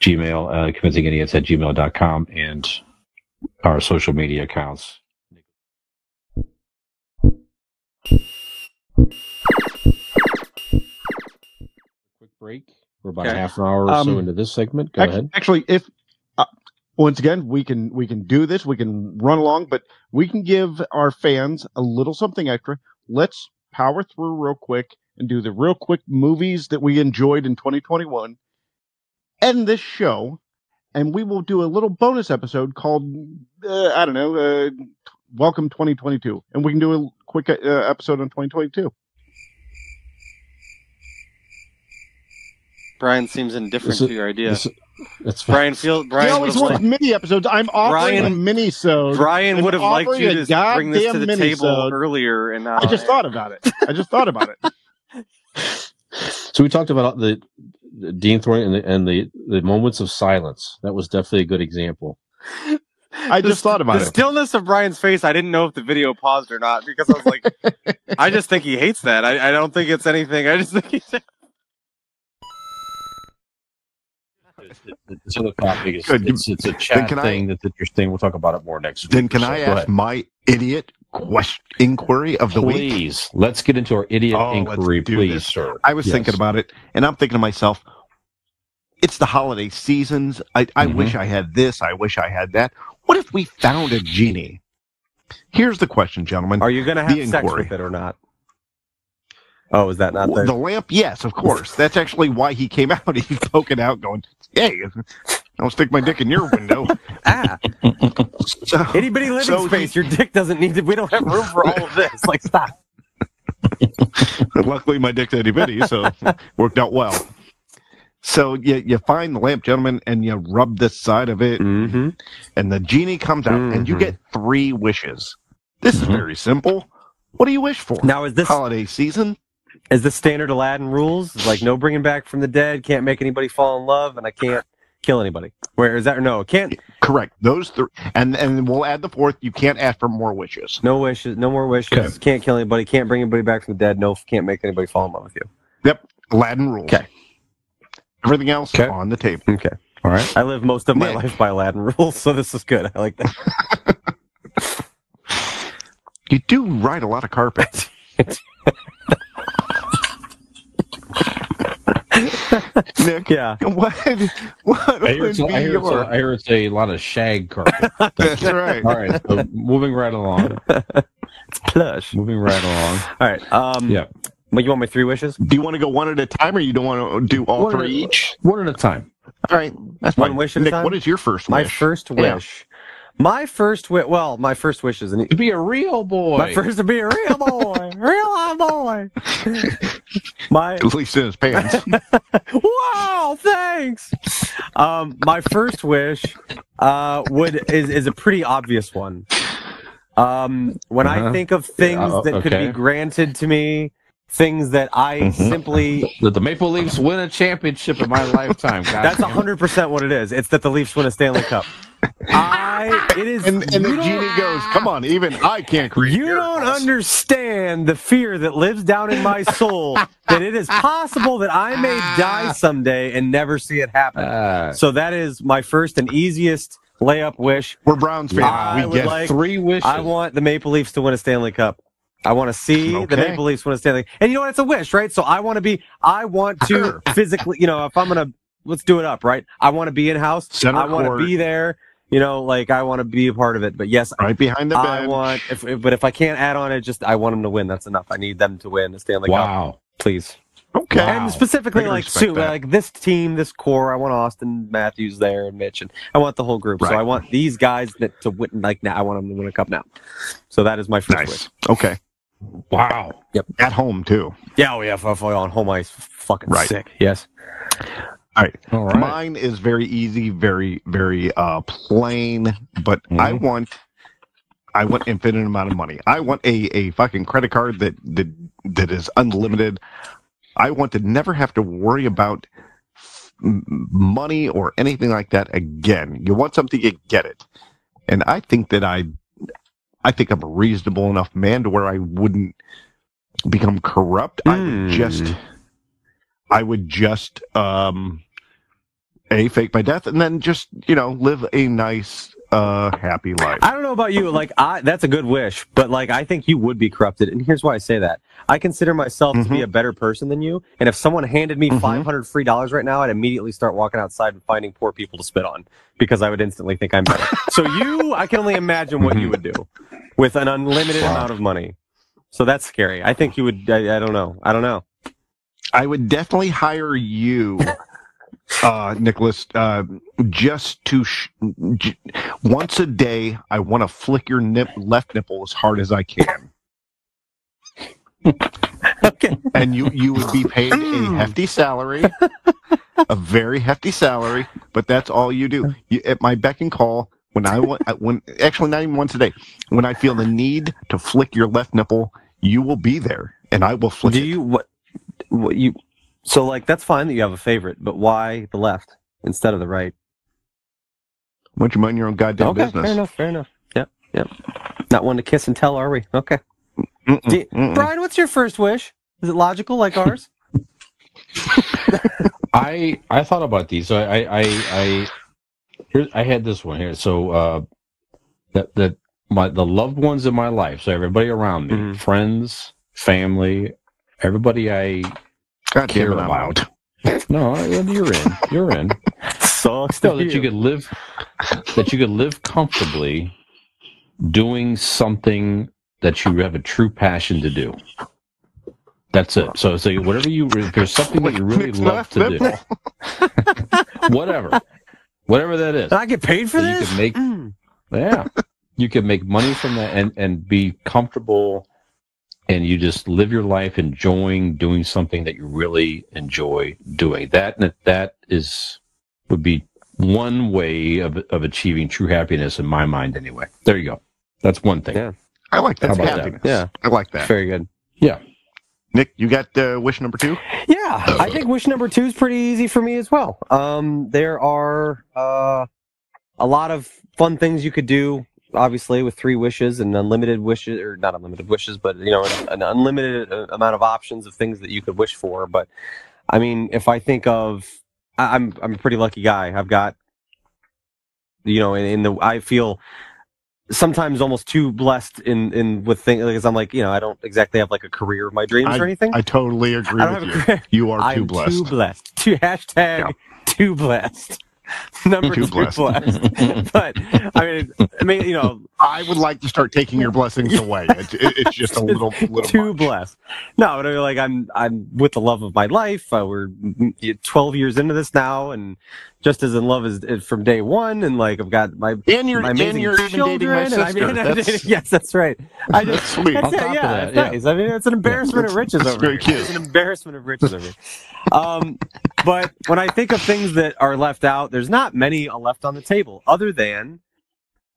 Gmail, uh, convincingidiots at gmail.com and our social media accounts. Quick break. We're about Okay. half an hour or so Um, into this segment. Go Act- ahead. Actually, if uh, once again we can we can do this, we can run along, but we can give our fans a little something extra. Let's power through real quick and do the real quick movies that we enjoyed in 2021. End this show, and we will do a little bonus episode called uh, I don't know, uh, Welcome 2022, and we can do a quick uh, episode on 2022. Brian seems indifferent This is- to your idea. this- That's fine. Brian feel Brian he always would've wants liked- mini episodes. I'm offering Brian- a mini so Brian would have liked you to bring this to the table earlier, and uh, I just thought about it. I just thought about it. So we talked about the, the Dean Thorne and the and the, the moments of silence. That was definitely a good example. I The just thought about the it. stillness of Brian's face. I didn't know if the video paused or not because I was like, I just think he hates that. I, I don't think it's anything. I just think he's. This other topic is Good. it's, it's a chat can I- thing that's interesting. We'll talk about it more next week. Then can So I ask my idiot question inquiry of the week? Please, let's get into our idiot Oh, inquiry, please, this. sir. I was Yes. thinking about it, and I'm thinking to myself, it's the holiday seasons. I, I Mhm. wish I had this. I wish I had that. What if we found a genie? Here's the question, gentlemen. Are you going to have The sex inquiry. with it or not? Oh, is that not Well, the? the lamp, yes, of course. That's actually why he came out. He's poking out, going, "Hey, I'll stick my dick in your window." ah, So, itty bitty living so he- space. Your dick doesn't need to. We don't have room for all of this. Like, stop. luckily, my dick's itty bitty, so worked out well. So you you find the lamp, gentlemen, and you rub this side of it, Mm-hmm. and the genie comes out, and you get three wishes. This is very simple. What do you wish for? Now, is this holiday season? is the standard Aladdin rules? Like no bringing back from the dead. Can't make anybody fall in love, and I can't kill anybody. Where is that? Or no, can't. Correct. Those three, and and we'll add the fourth. You can't ask for more wishes. No wishes. No more wishes. Okay. Can't kill anybody. Can't bring anybody back from the dead. No, can't make anybody fall in love with you. Yep. Aladdin rules. Okay. Everything else Okay. on the table. Okay. All right. I live most of my Nick. life by Aladdin rules, so this is good. I like that. You do ride a lot of carpet. Nick, Yeah. what what I hear, would be I, hear a, your? I hear it's a lot of shag carpet. That's right. All right. So moving right along. It's plush. Moving right along. All right. Um, Yeah. But you want my three wishes? Do you want to go one at a time, or you don't want to do all One three a- each? One at a time. All right, that's One fine. wish at Nick, time? what is your first wish? My wish? first Yeah. wish. My first wish. Well, my first wish is an. To be a real boy. My first to be a real boy, real live boy. My At least in his pants. wow, thanks. Um, my first wish uh, would is is a pretty obvious one. Um, when I Uh-huh. think of things Yeah, that could be granted to me, things that I Mhm. simply That the Maple Leafs win a championship in my lifetime. God that's damn hundred percent what it is. It's that the Leafs win a Stanley Cup. I it is and and the genie goes, "Come on, even I can't create." You don't understand the fear that lives down in my soul that it is possible that I may die someday and never see it happen. Ah, So that is my first and easiest layup wish. We're Browns fans. I we get like- three wishes. I want the Maple Leafs to win a Stanley Cup. I want to see the Maple Leafs win a Stanley. And you know what? It's a wish, right? So I want to be. I want to physically. You know, if I'm gonna let's do it up, right? I want to be in house. Center I want to be there. You know, like I want to be a part of it. But yes, right behind the bench. I want. If, if but if I can't add on it, just I want them to win. That's enough. I need them to win a Stanley Cup, wow. please. okay. Wow. And specifically, like Sue, that. like this team, this core. I want Auston Matthews there and Mitch, and I want the whole group. So I want these guys that to win. Like now, I want them to win a cup now. So that is my first wish. Nice. Okay. Wow. Yep. At home too. Yeah, oh yeah, if, if on home ice, fucking Right. sick. Yes. All right. All right. Mine is very easy, very, very uh plain, but I Mhm. want I want infinite amount of money. I want a, a fucking credit card that, that that is unlimited. I want to never have to worry about money or anything like that again. You want something, you get it. And I think that I, I think I'm a reasonable enough man to where I wouldn't become corrupt. I would just, I would just, um, a fake my death and then just you know live a nice, uh, happy life. I don't know about you. Like, I that's a good wish, but like, I think you would be corrupted. And here's why I say that: I consider myself to be a better person than you. And if someone handed me Mhm. 500 free dollars right now, I'd immediately start walking outside and finding poor people to spit on because I would instantly think I'm better. so you, I can only imagine what you would do with an unlimited amount of money. So that's scary. I think you would. I, I don't know. I don't know. I would definitely hire you, uh, Nicholas, uh, just to sh- j- once a day. I want to flick your nip left nipple as hard as I can. okay. And you you would be paid a hefty salary, a very hefty salary, but that's all you do. You, at my beck and call, when I want, when actually not even once a day, when I feel the need to flick your left nipple, you will be there, and I will flick Do it. you what? What you? So like, that's fine that you have a favorite, but why the left instead of the right? Why don't you mind your own goddamn okay, business? fair enough. Fair enough. Yep. Yep. Not one to kiss and tell, are we? Okay. Do you- Brian, what's your first wish? Is it logical like ours? I I thought about these. So I I I here I had this one here. So uh, that that my the loved ones in my life. So everybody around me, Mm-hmm. friends, family, everybody I God care damn it, I'm about. No, you're in. You're in. Sucks. No, that be you could live that you could live comfortably doing something that you have a true passion to do. That's it. So, so whatever you, if there's something that you really love to do, whatever, whatever that is, I get paid for that this. You can make, mm. yeah, you can make money from that and and be comfortable, and you just live your life enjoying doing something that you really enjoy doing. That that is would be one way of of achieving true happiness in my mind. Anyway, there you go. That's one thing. Yeah. I like that. How about that? happiness. Yeah. I like that. Very good. Yeah. Nick, you got uh, wish number two? Yeah, I think wish number two is pretty easy for me as well. Um, there are uh, a lot of fun things you could do, obviously, with three wishes and unlimited wishes, or not unlimited wishes, but you know, an, an unlimited uh, amount of options of things that you could wish for. But I mean, if I think of, I, I'm I'm a pretty lucky guy. I've got, you know, in, in the I feel sometimes almost too blessed in in with things because I'm like, you know, I don't exactly have like a career of my dreams I, or anything. I totally agree I with you. You are too blessed. Too blessed. Too hashtag too blessed. Number Too too, blessed. blessed. but I mean, I mean, you know, I would like to start taking your blessings away. It, it- it's just a little, little too much. blessed. No, but I mean, like I'm, I'm with the love of my life. Uh, we're mm, 12 years into this now, and just as in love as as from day one. And like I've got my And you're, my and amazing you're dating my children, and I mean, That's, yes, that's right. I just, that's sweet. That's On it, top of yeah, that, yeah. nice. I mean, it's an embarrassment of riches over very here. It's an embarrassment of riches over here. Um, but when I think of things that are left out, there's not many left on the table, other than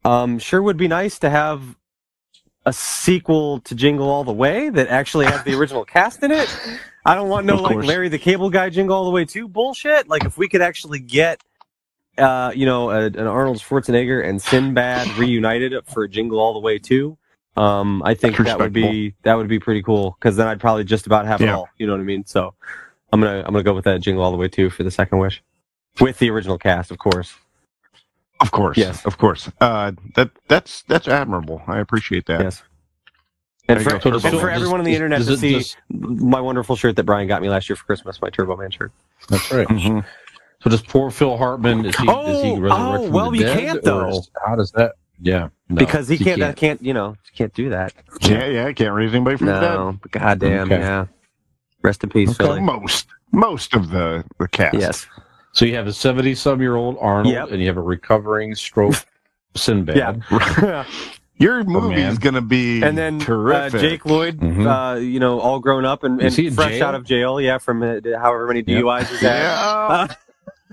um, sure would be nice to have a sequel to Jingle All the Way that actually has the original cast in it. I don't want no like. Larry the Cable Guy Jingle All the Way too bullshit. Like if we could actually get uh, you know, a, an Arnold Schwarzenegger and Sinbad reunited for Jingle All the Way too. Um, I think that would be that would be pretty cool because then I'd probably just about have it all. You know what I mean? So I'm gonna I'm gonna go with that Jingle All the Way too for the second wish, with the original cast, of course. Of course. Yes. Of course. Uh, that that's that's admirable. I appreciate that. Yes. And for, go. and for does- everyone on the internet does to see just- my wonderful shirt that Brian got me last year for Christmas, my Turbo Man shirt. That's right. Mhm. So does poor Phil Hartman? Is he? is he Oh, resurrected oh, well, you dead, can't, or though. is- How does that? Yeah, no, because he you can't, that can't, you know, can't do that. Yeah, yeah. I can't raise anybody from the dead. No, but goddamn, Okay. yeah. Rest in peace, Okay. Philly. Most most of the the cast. Yes. So you have a seventy-some-year-old Arnold, Yep. and you have a recovering stroke Sinbad. Yeah. Your movie's man. gonna be terrific. and then uh. Jake Lloyd, Mhm. uh, you know, all grown up and, Is and fresh jail? out of jail, yeah, from uh, however many Yep. DUIs he's had.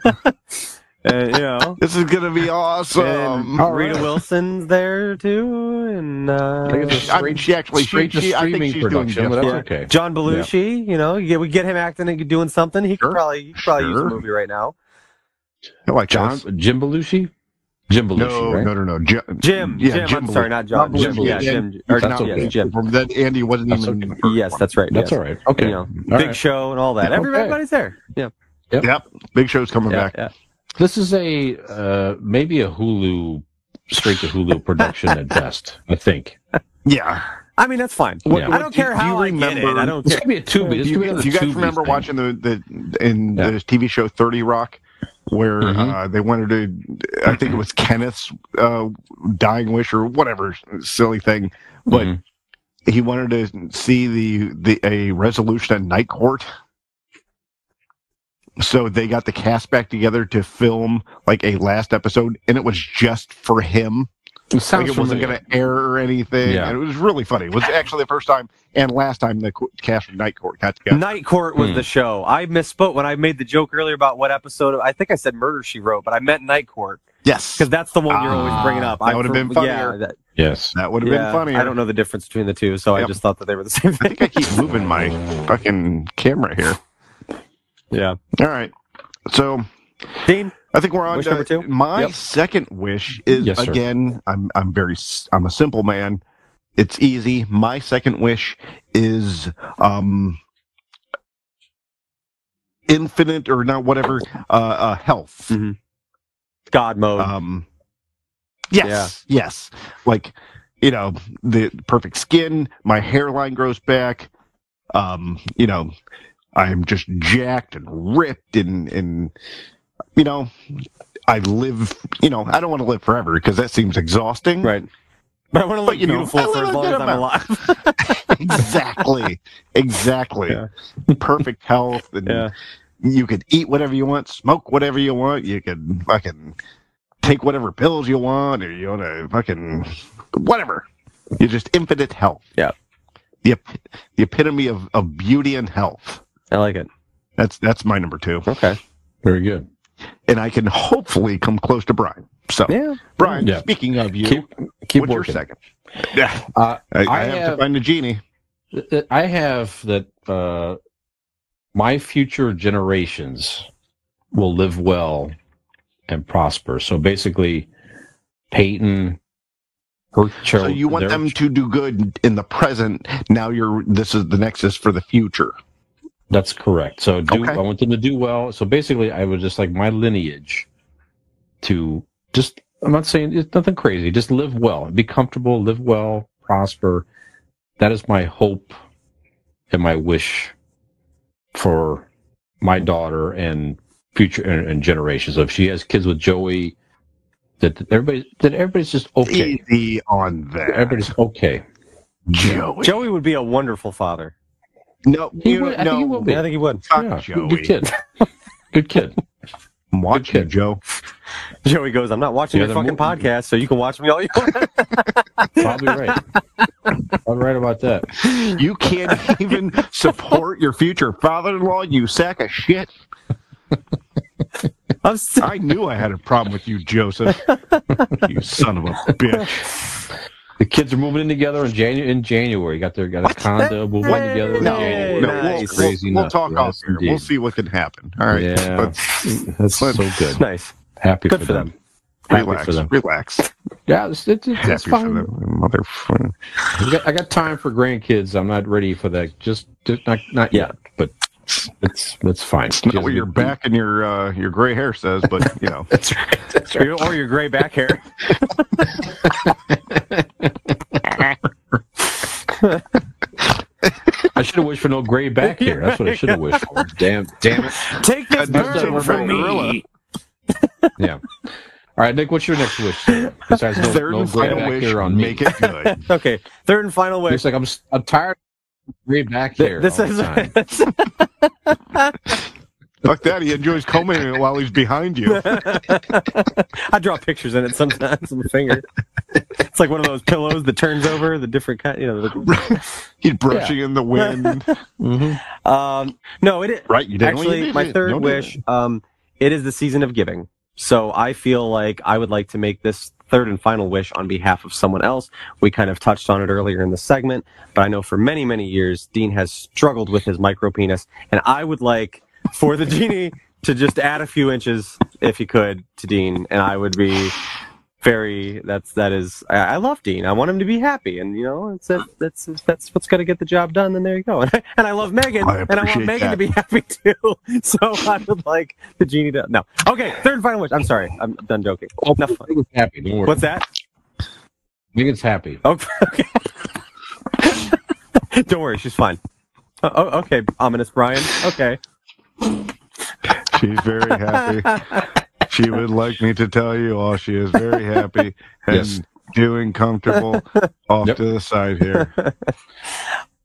yeah. Uh, and you know, This is gonna be awesome. and Rita right. Wilson's there too, and uh, I think it's a I mean, she actually, she, straight to she, I think streaming she's doing just but that's fine. okay. John Belushi. You know, you get, we get him acting and doing something. He could probably, he could probably use a movie right now. I like John this. Jim Belushi. Jim Belushi, No, right? no, no, no. Jim. Jim, Yeah, Jim. Jim I'm sorry, not John. Not Jim, Belushi. yeah, Yeah, Jim. Or, that's yes, okay. Jim. That Andy wasn't That's even. okay. in the first Yes, that's right. That's yes. all right. Okay. You know, All Big right. Show and all that. Okay. Everybody's there. Yeah. Yep. Big Show's coming Yeah, back. yeah. This is a uh, maybe a Hulu, straight to Hulu production at best. I think. Yeah. I mean, that's fine. What- I don't do you- care do you how I get it. remember- I don't This care. could be a Tubi. This Do be you, do you guys Tubi remember thing. watching the, the in Yeah. the TV show Thirty Rock, where Mhm. uh, they wanted to? I think it was Kenneth's uh, dying wish or whatever silly thing, but Mhm. he wanted to see the the a resolution at night court. So they got the cast back together to film like a last episode, and it was just for him. It sounds Like it wasn't going to air or anything, Yeah. and it was really funny. It was actually the first time and last time the cast of Night Court got together. Night Court was Hmm. the show. I misspoke when I made the joke earlier about what episode. Of, I think I said Murder She Wrote, but I meant Night Court yes, because that's the one you're always bringing up. Ah, that I- would've been funnier. Yeah, that, Yes. that would have yeah, been funnier. I don't know the difference between the two, so I just thought that they were the same Thing. I thing. think I keep moving my fucking camera here. Yeah. All right. So Dean, I think we're on Wish to number two? my Yep. second wish is Yes, again, I'm I'm very I'm a simple man. It's easy. My second wish is um infinite or not whatever uh, uh health. Mhm. God mode. Um Yes. Yes. Like you know, the perfect skin, my hairline grows back. Um, you know, I'm just jacked and ripped and and you know, I live, you know, I don't want to live forever because that seems exhausting. right. But I want to look But, you know, beautiful I for as long as I'm alive. exactly. Exactly. Yeah. Perfect health and yeah. you could eat whatever you want, smoke whatever you want, you could fucking take whatever pills you want, or you want to fucking whatever. You're just infinite health. Yeah. The ep- the epitome of, of beauty and health. I like it. That's that's my number two. Okay. Very good. And I can hopefully come close to Brian. So Yeah. Brian, Yeah. speaking of you, Keep keep what's working. your second? Yeah. Uh, I, I, I have, to find a genie. I have that uh, my future generations will live well and prosper. So basically, Peyton, her So you want them to do good in the present. Now you're this is the next is for the future. That's correct. So do, Okay. I want them to do well. So basically, I would just like my lineage to just. I'm not saying it's nothing crazy. Just live well, be comfortable, live well, prosper. That is my hope and my wish for my daughter and future and, and generations. So if she has kids with Joey, that that everybody that everybody's just okay. Easy on that. Everybody's okay. Joey. Joey would be a wonderful father. No, He you, would- I no. think he will be. Yeah, I think he would. Fuck Yeah, Joey. good kid. Good kid. I'm watching you, kid. Joe. Joey goes, I'm not watching Yeah, your fucking mo- podcast, so you can watch me all you want. Probably right. I'm right about that. You can't even support your future father-in-law, you sack of shit. I'm I knew I had a problem with you, Joseph. you son of a bitch. The kids are moving in together in January. In January, got their got a condo moving Hey, together. in No, January. no, nice. we'll, It's we'll, we'll nuts. talk off Yes, here. We'll see what can happen. All right. Yeah, Let's that's let's- so good. nice. Happy Good for for them. them. Happy relax. for them. Relax. Yeah, it's, it's, it's, Happy it's for fine. them, motherfucker. I got, I got time for grandkids. I'm not ready for that. Just, just not not yet. But it's it's fine. It's not what your back and your uh, your gray hair says, but you know. That's right. That's Or your, or your gray back hair. I should have wished for no gray back hair. That's what I should have wished for. Damn, damn it. Take this burden from me. Yeah. All right, Nick. What's your next wish? sir? Besides no, Third no and gray final back wish, hair on me. make it good. Okay, third and final wish. It's like I'm s- I'm tired of gray back hair. This all is the time. Fuck that. He enjoys combing it while he's behind you. I draw pictures in it sometimes with my finger. It's like one of those pillows that turns over, the different kind, you know. The, He's brushing in the wind. um, no, it is Right, you didn't. actually you my third wish. Um, it is the season of giving. So I feel like I would like to make this third and final wish on behalf of someone else. We kind of touched on it earlier in the segment, but I know for many, many years, Dean has struggled with his micro penis, and I would like for the genie to just add a few inches, if he could, to Dean, and I would be very. That's that is. I, I love Dean. I want him to be happy, and you know, it's that, that's that's what's going to get the job done. Then there you go. And I, and I love Megan, I and I want appreciate Megan to be happy too. So I would like the genie to no. Okay, third and final wish. I'm sorry, I'm done joking. Oh, Enough fun. Happy. Don't worry. What's that? Megan's happy. Okay. Oh, okay. Don't worry, she's fine. Oh, oh, okay, ominous Brian. Okay. She's very happy. she would like me to tell you all she is very happy and Yes. doing comfortable off Yep. to the side here.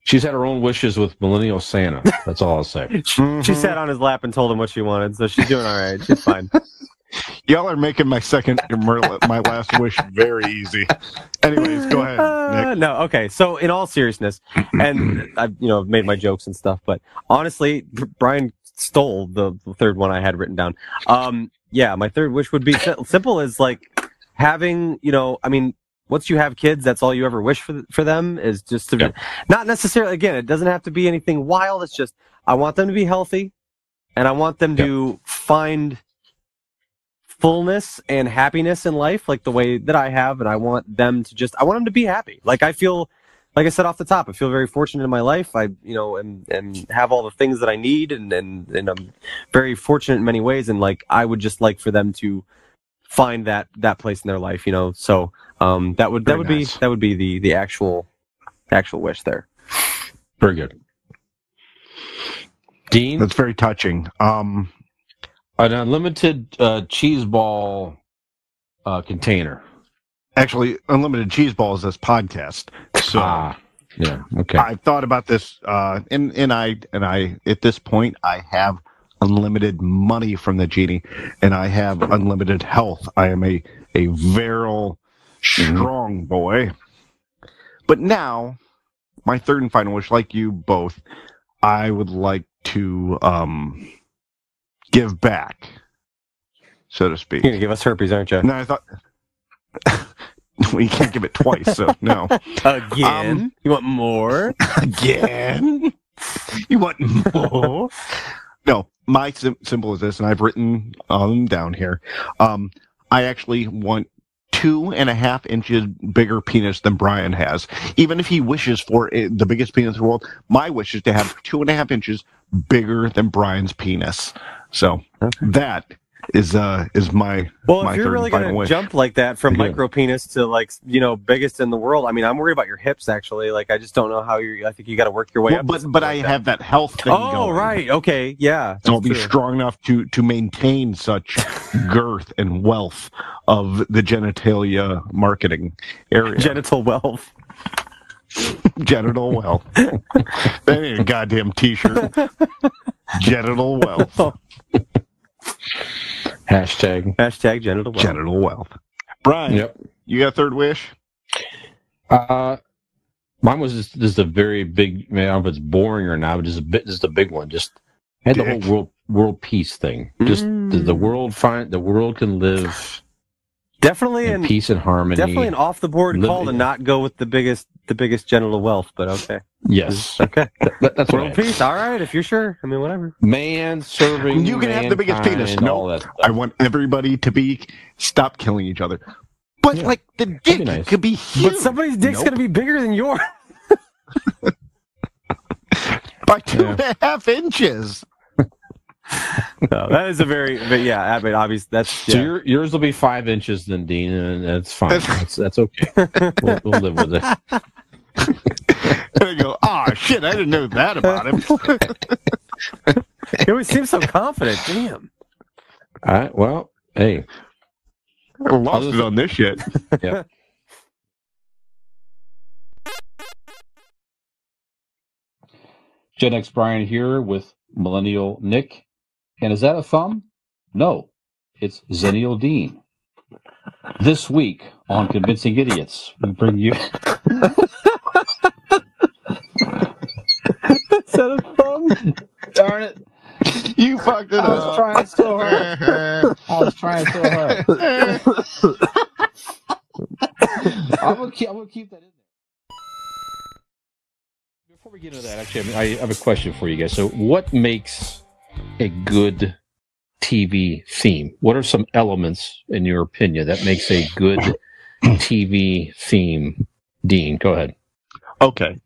She's had her own wishes with Millennial Santa. That's all I'll say. She sat on his lap and told him what she wanted, so she's doing all right. She's fine. Y'all are making my second, my last wish very easy. Anyways, go ahead, Uh, no, okay. So, in all seriousness, and I've you know made my jokes and stuff, but honestly, Brian stole the, the third one I had written down. Um, yeah, my third wish would be simple as like having you know, I mean, once you have kids, that's all you ever wish for for them is just to Yeah. not necessarily. Again, it doesn't have to be anything wild. It's just I want them to be healthy, and I want them to find fullness and happiness in life like the way that I have and I want them to just I want them to be happy. Like I feel like I said off the top, I feel very fortunate in my life. I you know and and have all the things that I need and and and I'm very fortunate in many ways and like I would just like for them to find that that place in their life, you know. So um that would that would nice. be that would be the the actual actual wish there. Very good. Dean, That's very touching. Um, an unlimited uh, cheese ball uh, container. Actually, unlimited cheese balls this podcast. So Ah, yeah. Okay. I've thought about this, uh, and and I and I at this point I have unlimited money from the genie, and I have unlimited health. I am a a virile, strong boy. But now, my third and final wish, like you both, I would like to um, give back, so to speak. You're gonna give us herpes, aren't you? No, I thought. well, you can't give it twice, so no. Again? Um, you want more? Again? You want more? no, my sim- simple is this, and I've written um, down here. Um, I actually want two and a half inches bigger penis than Brian has. Even if he wishes for it, the biggest penis in the world, my wish is to have two and a half inches bigger than Brian's penis. So that is uh is my Well, my if you're really gonna jump like that from Again. micro penis to like you know biggest in the world, I mean, I'm worried about your hips. Actually, like I just don't know how you. I think you got to work your way Well, up. but but like I that. have that health thing Oh going. right, okay, yeah. So I'll be true. strong enough to to maintain such girth and wealth of the genitalia marketing area. Genital wealth. Genital wealth. that ain't a goddamn t-shirt. Genital wealth. Hashtag. Hashtag genital wealth. Genital wealth. Brian, Yep. you got a third wish? Uh, mine was just, just a very big. I don't know if it's boring or not, but just a bit, just a big one. Just had the whole world world peace thing. Just the, the world find the world can live Definitely in an peace and harmony. definitely an off the board Live- call to not go with the biggest the biggest genital wealth, but okay. yes, Okay. That- that's World had. peace. All right, if you're sure. I mean, whatever. Man serving. You can have the biggest penis. No, all that stuff. I want everybody to be stop killing each other. But Yeah. like the dick be nice. could be huge. But somebody's dick's Nope. gonna be bigger than yours. by two Yeah. and a half inches. No, that is a very, but yeah, I mean, obviously that's So your, yours will be five inches then, Dean, and that's fine. That's that's okay. We'll, we'll live with it. And I go, oh shit, I didn't know that about him. He always seems so confident. Damn. All right. Well, hey, I lost it on this shit. yeah. Gen X Brian here with Millennial Nick. And is that a thumb? No, it's Zennial Dean. This week on Convincing Idiots, we bring you. Is that a thumb? Darn it! You fucked it I was up. trying so hard. I was trying trying so hard. I'm gonna keep. I'm gonna keep that in there. Before we get into that, actually, I, mean, I have a question for you guys. So, what makes a good TV theme? What are some elements, in your opinion, that makes a good TV theme? Dean, go ahead. Okay.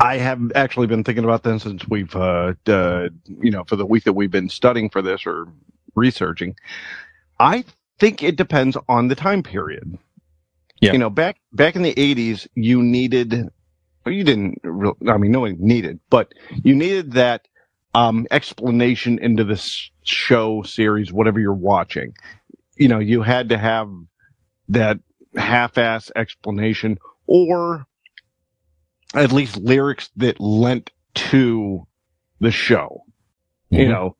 I have actually been thinking about this since we've, uh, uh, you know, for the week that we've been studying for this or researching. I think it depends on the time period. Yeah. You know, back back in the '80s, you needed, you didn't. I mean, no one needed, but you needed that um, explanation into this show series, whatever you're watching. You know, you had to have that half-ass explanation, or at least lyrics that lent to the show. You Mhm. know,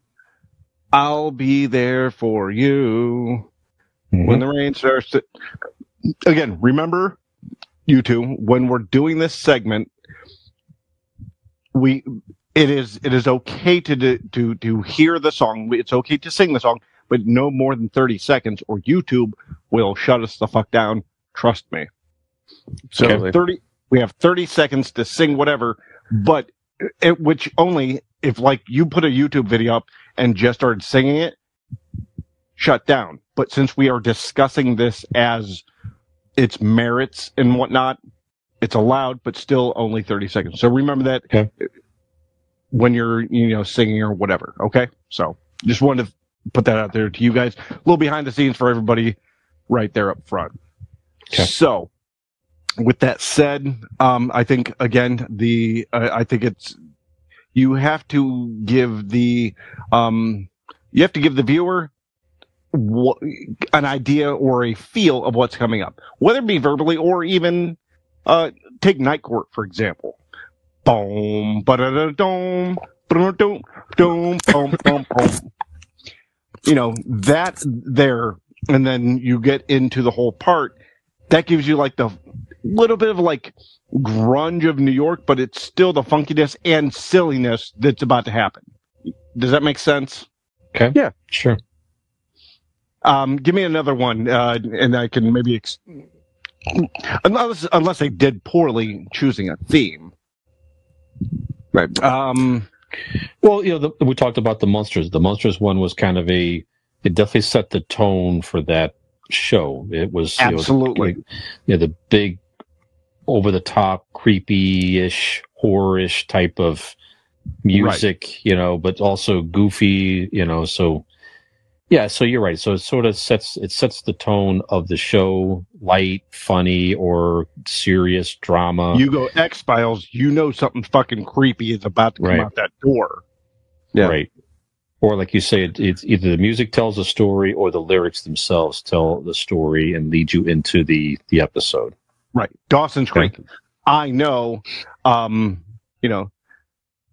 I'll be there for you Mm-hmm. when the rain starts to. Again, remember, you two, when we're doing this segment, we it is it is okay to do- to to hear the song. It's okay to sing the song, but no more than thirty seconds, or YouTube will shut us the fuck down. Trust me. So Absolutely. thirty, we have thirty seconds to sing whatever, but it, which only if like you put a YouTube video up and just started singing it, shut down. But since we are discussing this as its merits and whatnot, it's allowed, but still only 30 seconds. So remember that Okay. When you're, you know, singing or whatever. Okay. So just wanted to put that out there to you guys. A little behind the scenes for everybody right there up front. Okay. So with that said, um, I think again, the, uh, I think it's, you have to give the, um, you have to give the viewer an idea or a feel of what's coming up, whether it be verbally or even uh, take Night Court for example. Boom, ba da da dum, boom, boom, boom, boom, boom, boom. You know that there, and then you get into the whole part. That gives you like the little bit of like grunge of New York, but it's still the funkiness and silliness that's about to happen. Does that make sense? Okay. Yeah. Sure. Um, give me another one, uh, and I can maybe ex- unless unless they did poorly choosing a theme. Right. Um, Well, you know, the, we talked about the monsters. The monsters one was kind of a. It definitely set the tone for that show. It was you know, Absolutely. like, you know, the big, over the top, creepy ish, horror ish type of music. You know, but also goofy. You know, so yeah. So you're right. So it sort of sets it sets the tone of the show, light, funny, or serious drama. you go X Files, you know something fucking creepy is about to come Right. out that door. Yeah. Right. Or like you say, it, it's either the music tells a story or the lyrics themselves tell the story and lead you into the the episode. Right. Dawson's Okay. Creek. I know, um, you know,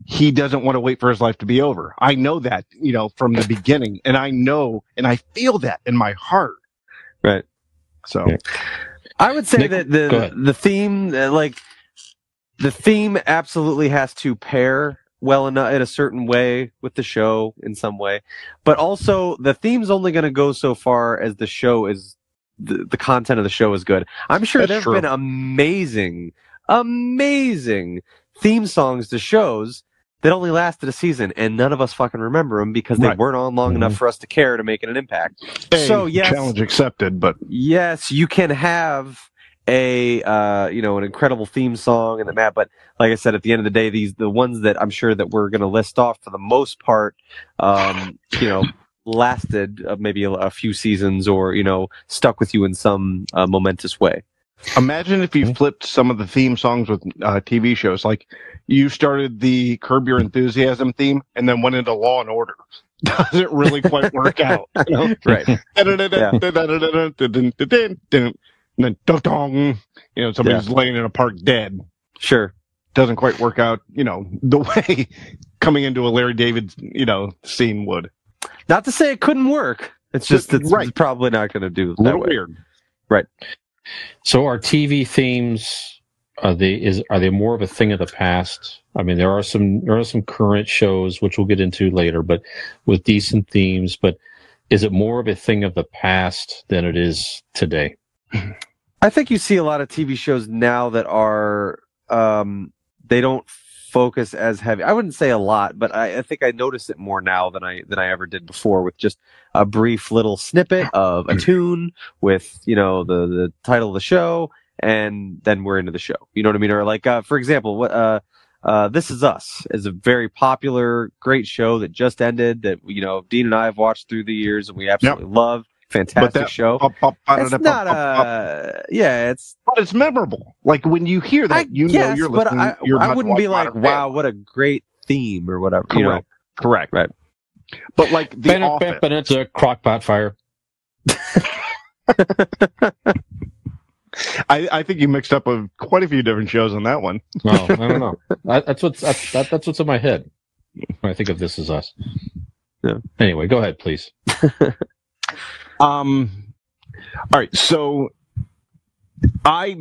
he doesn't want to wait for his life to be over. I know that, you know, from the beginning. And I know and I feel that in my heart. Right. So Yeah. I would say Nick, that the the theme, uh, like the theme, absolutely has to pair well enough in a certain way with the show in some way, but also the theme's only going to go so far as the show is the, the content of the show is good. I'm sure That's there've true. been amazing, amazing theme songs to shows that only lasted a season, and none of us fucking remember them because they Right. weren't on long enough for us to care to make it an impact. Hey, so yes, challenge accepted, but yes, you can have a uh, you know an incredible theme song and the map, but like I said, at the end of the day, these the ones that I'm sure that we're going to list off for the most part, um, you know, lasted uh, maybe a, a few seasons or you know stuck with you in some uh, momentous way. Imagine if you flipped some of the theme songs with uh, TV shows. Like you started the Curb Your Enthusiasm theme and then went into Law and Order. Doesn't really quite work out. You know? Right. And then dong, you know, somebody's laying in a park dead. Sure. Doesn't quite work out, you know, the way coming into a Larry David, you know, scene would. Not to say it couldn't work. It's just it's, Right. it's probably not going to do A that little way. weird. Right. So are TV themes are they is are they more of a thing of the past? I mean, there are some there are some current shows which we'll get into later, but with decent themes. But is it more of a thing of the past than it is today? I think you see a lot of TV shows now that are um, they don't focus as heavy. I wouldn't say a lot, but I, I think I notice it more now than I than I ever did before. With just a brief little snippet of a tune with you know the the title of the show, and then we're into the show. You know what I mean? Or like uh, for example, what uh, uh, This Is Us is a very popular, great show that just ended. That you know Dean and I have watched through the years, and we absolutely love. Fantastic but that- show. up, up, up, It's up, not uh yeah, it's But it's memorable. Like when you hear that, you know you're but listening. I, you're I wouldn't be like, Modern wow, what a great theme or whatever. You know, Correct. Correct. Right. But like the Bennett, office, Bennett's a crockpot fire. I, I think you mixed up with quite a few different shows on that one. No, I don't know. I, that's what's that's, that, that's what's in my head when I think of this as us. Yeah. Anyway, go ahead, please. Um. All right. So, I,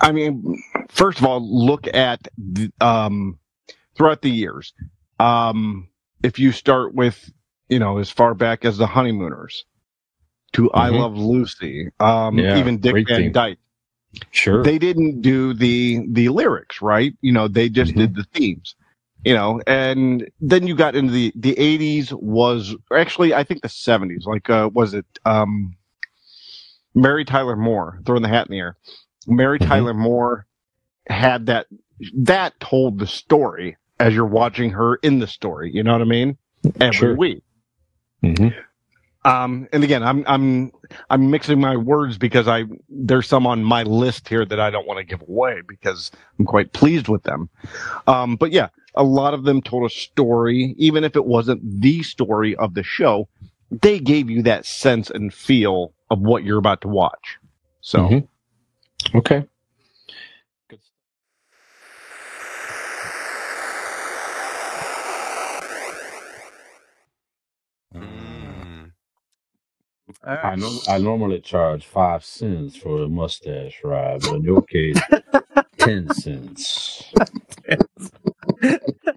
I mean, first of all, look at the, um throughout the years. Um, if you start with, you know, as far back as the Honeymooners, to I Mhm. Love Lucy, um, Yeah, even Dick Van. Dyke. Sure. They didn't do the the lyrics, right? You know, they just Mm-hmm. did the themes. You know, and then you got into the the eighties was actually I think the seventies. Like uh was it um Mary Tyler Moore, throwing the hat in the air. Mary Mm-hmm. Tyler Moore had that that told the story as you're watching her in the story, you know what I mean? Every Sure. week. hmm Um, and again, I'm I'm I'm mixing my words because I there's some on my list here that I don't want to give away because I'm quite pleased with them. Um, but yeah, a lot of them told a story, even if it wasn't the story of the show. They gave you that sense and feel of what you're about to watch. So Mhm. Okay. I know I normally charge five cents for a mustache ride, but in your case, ten cents.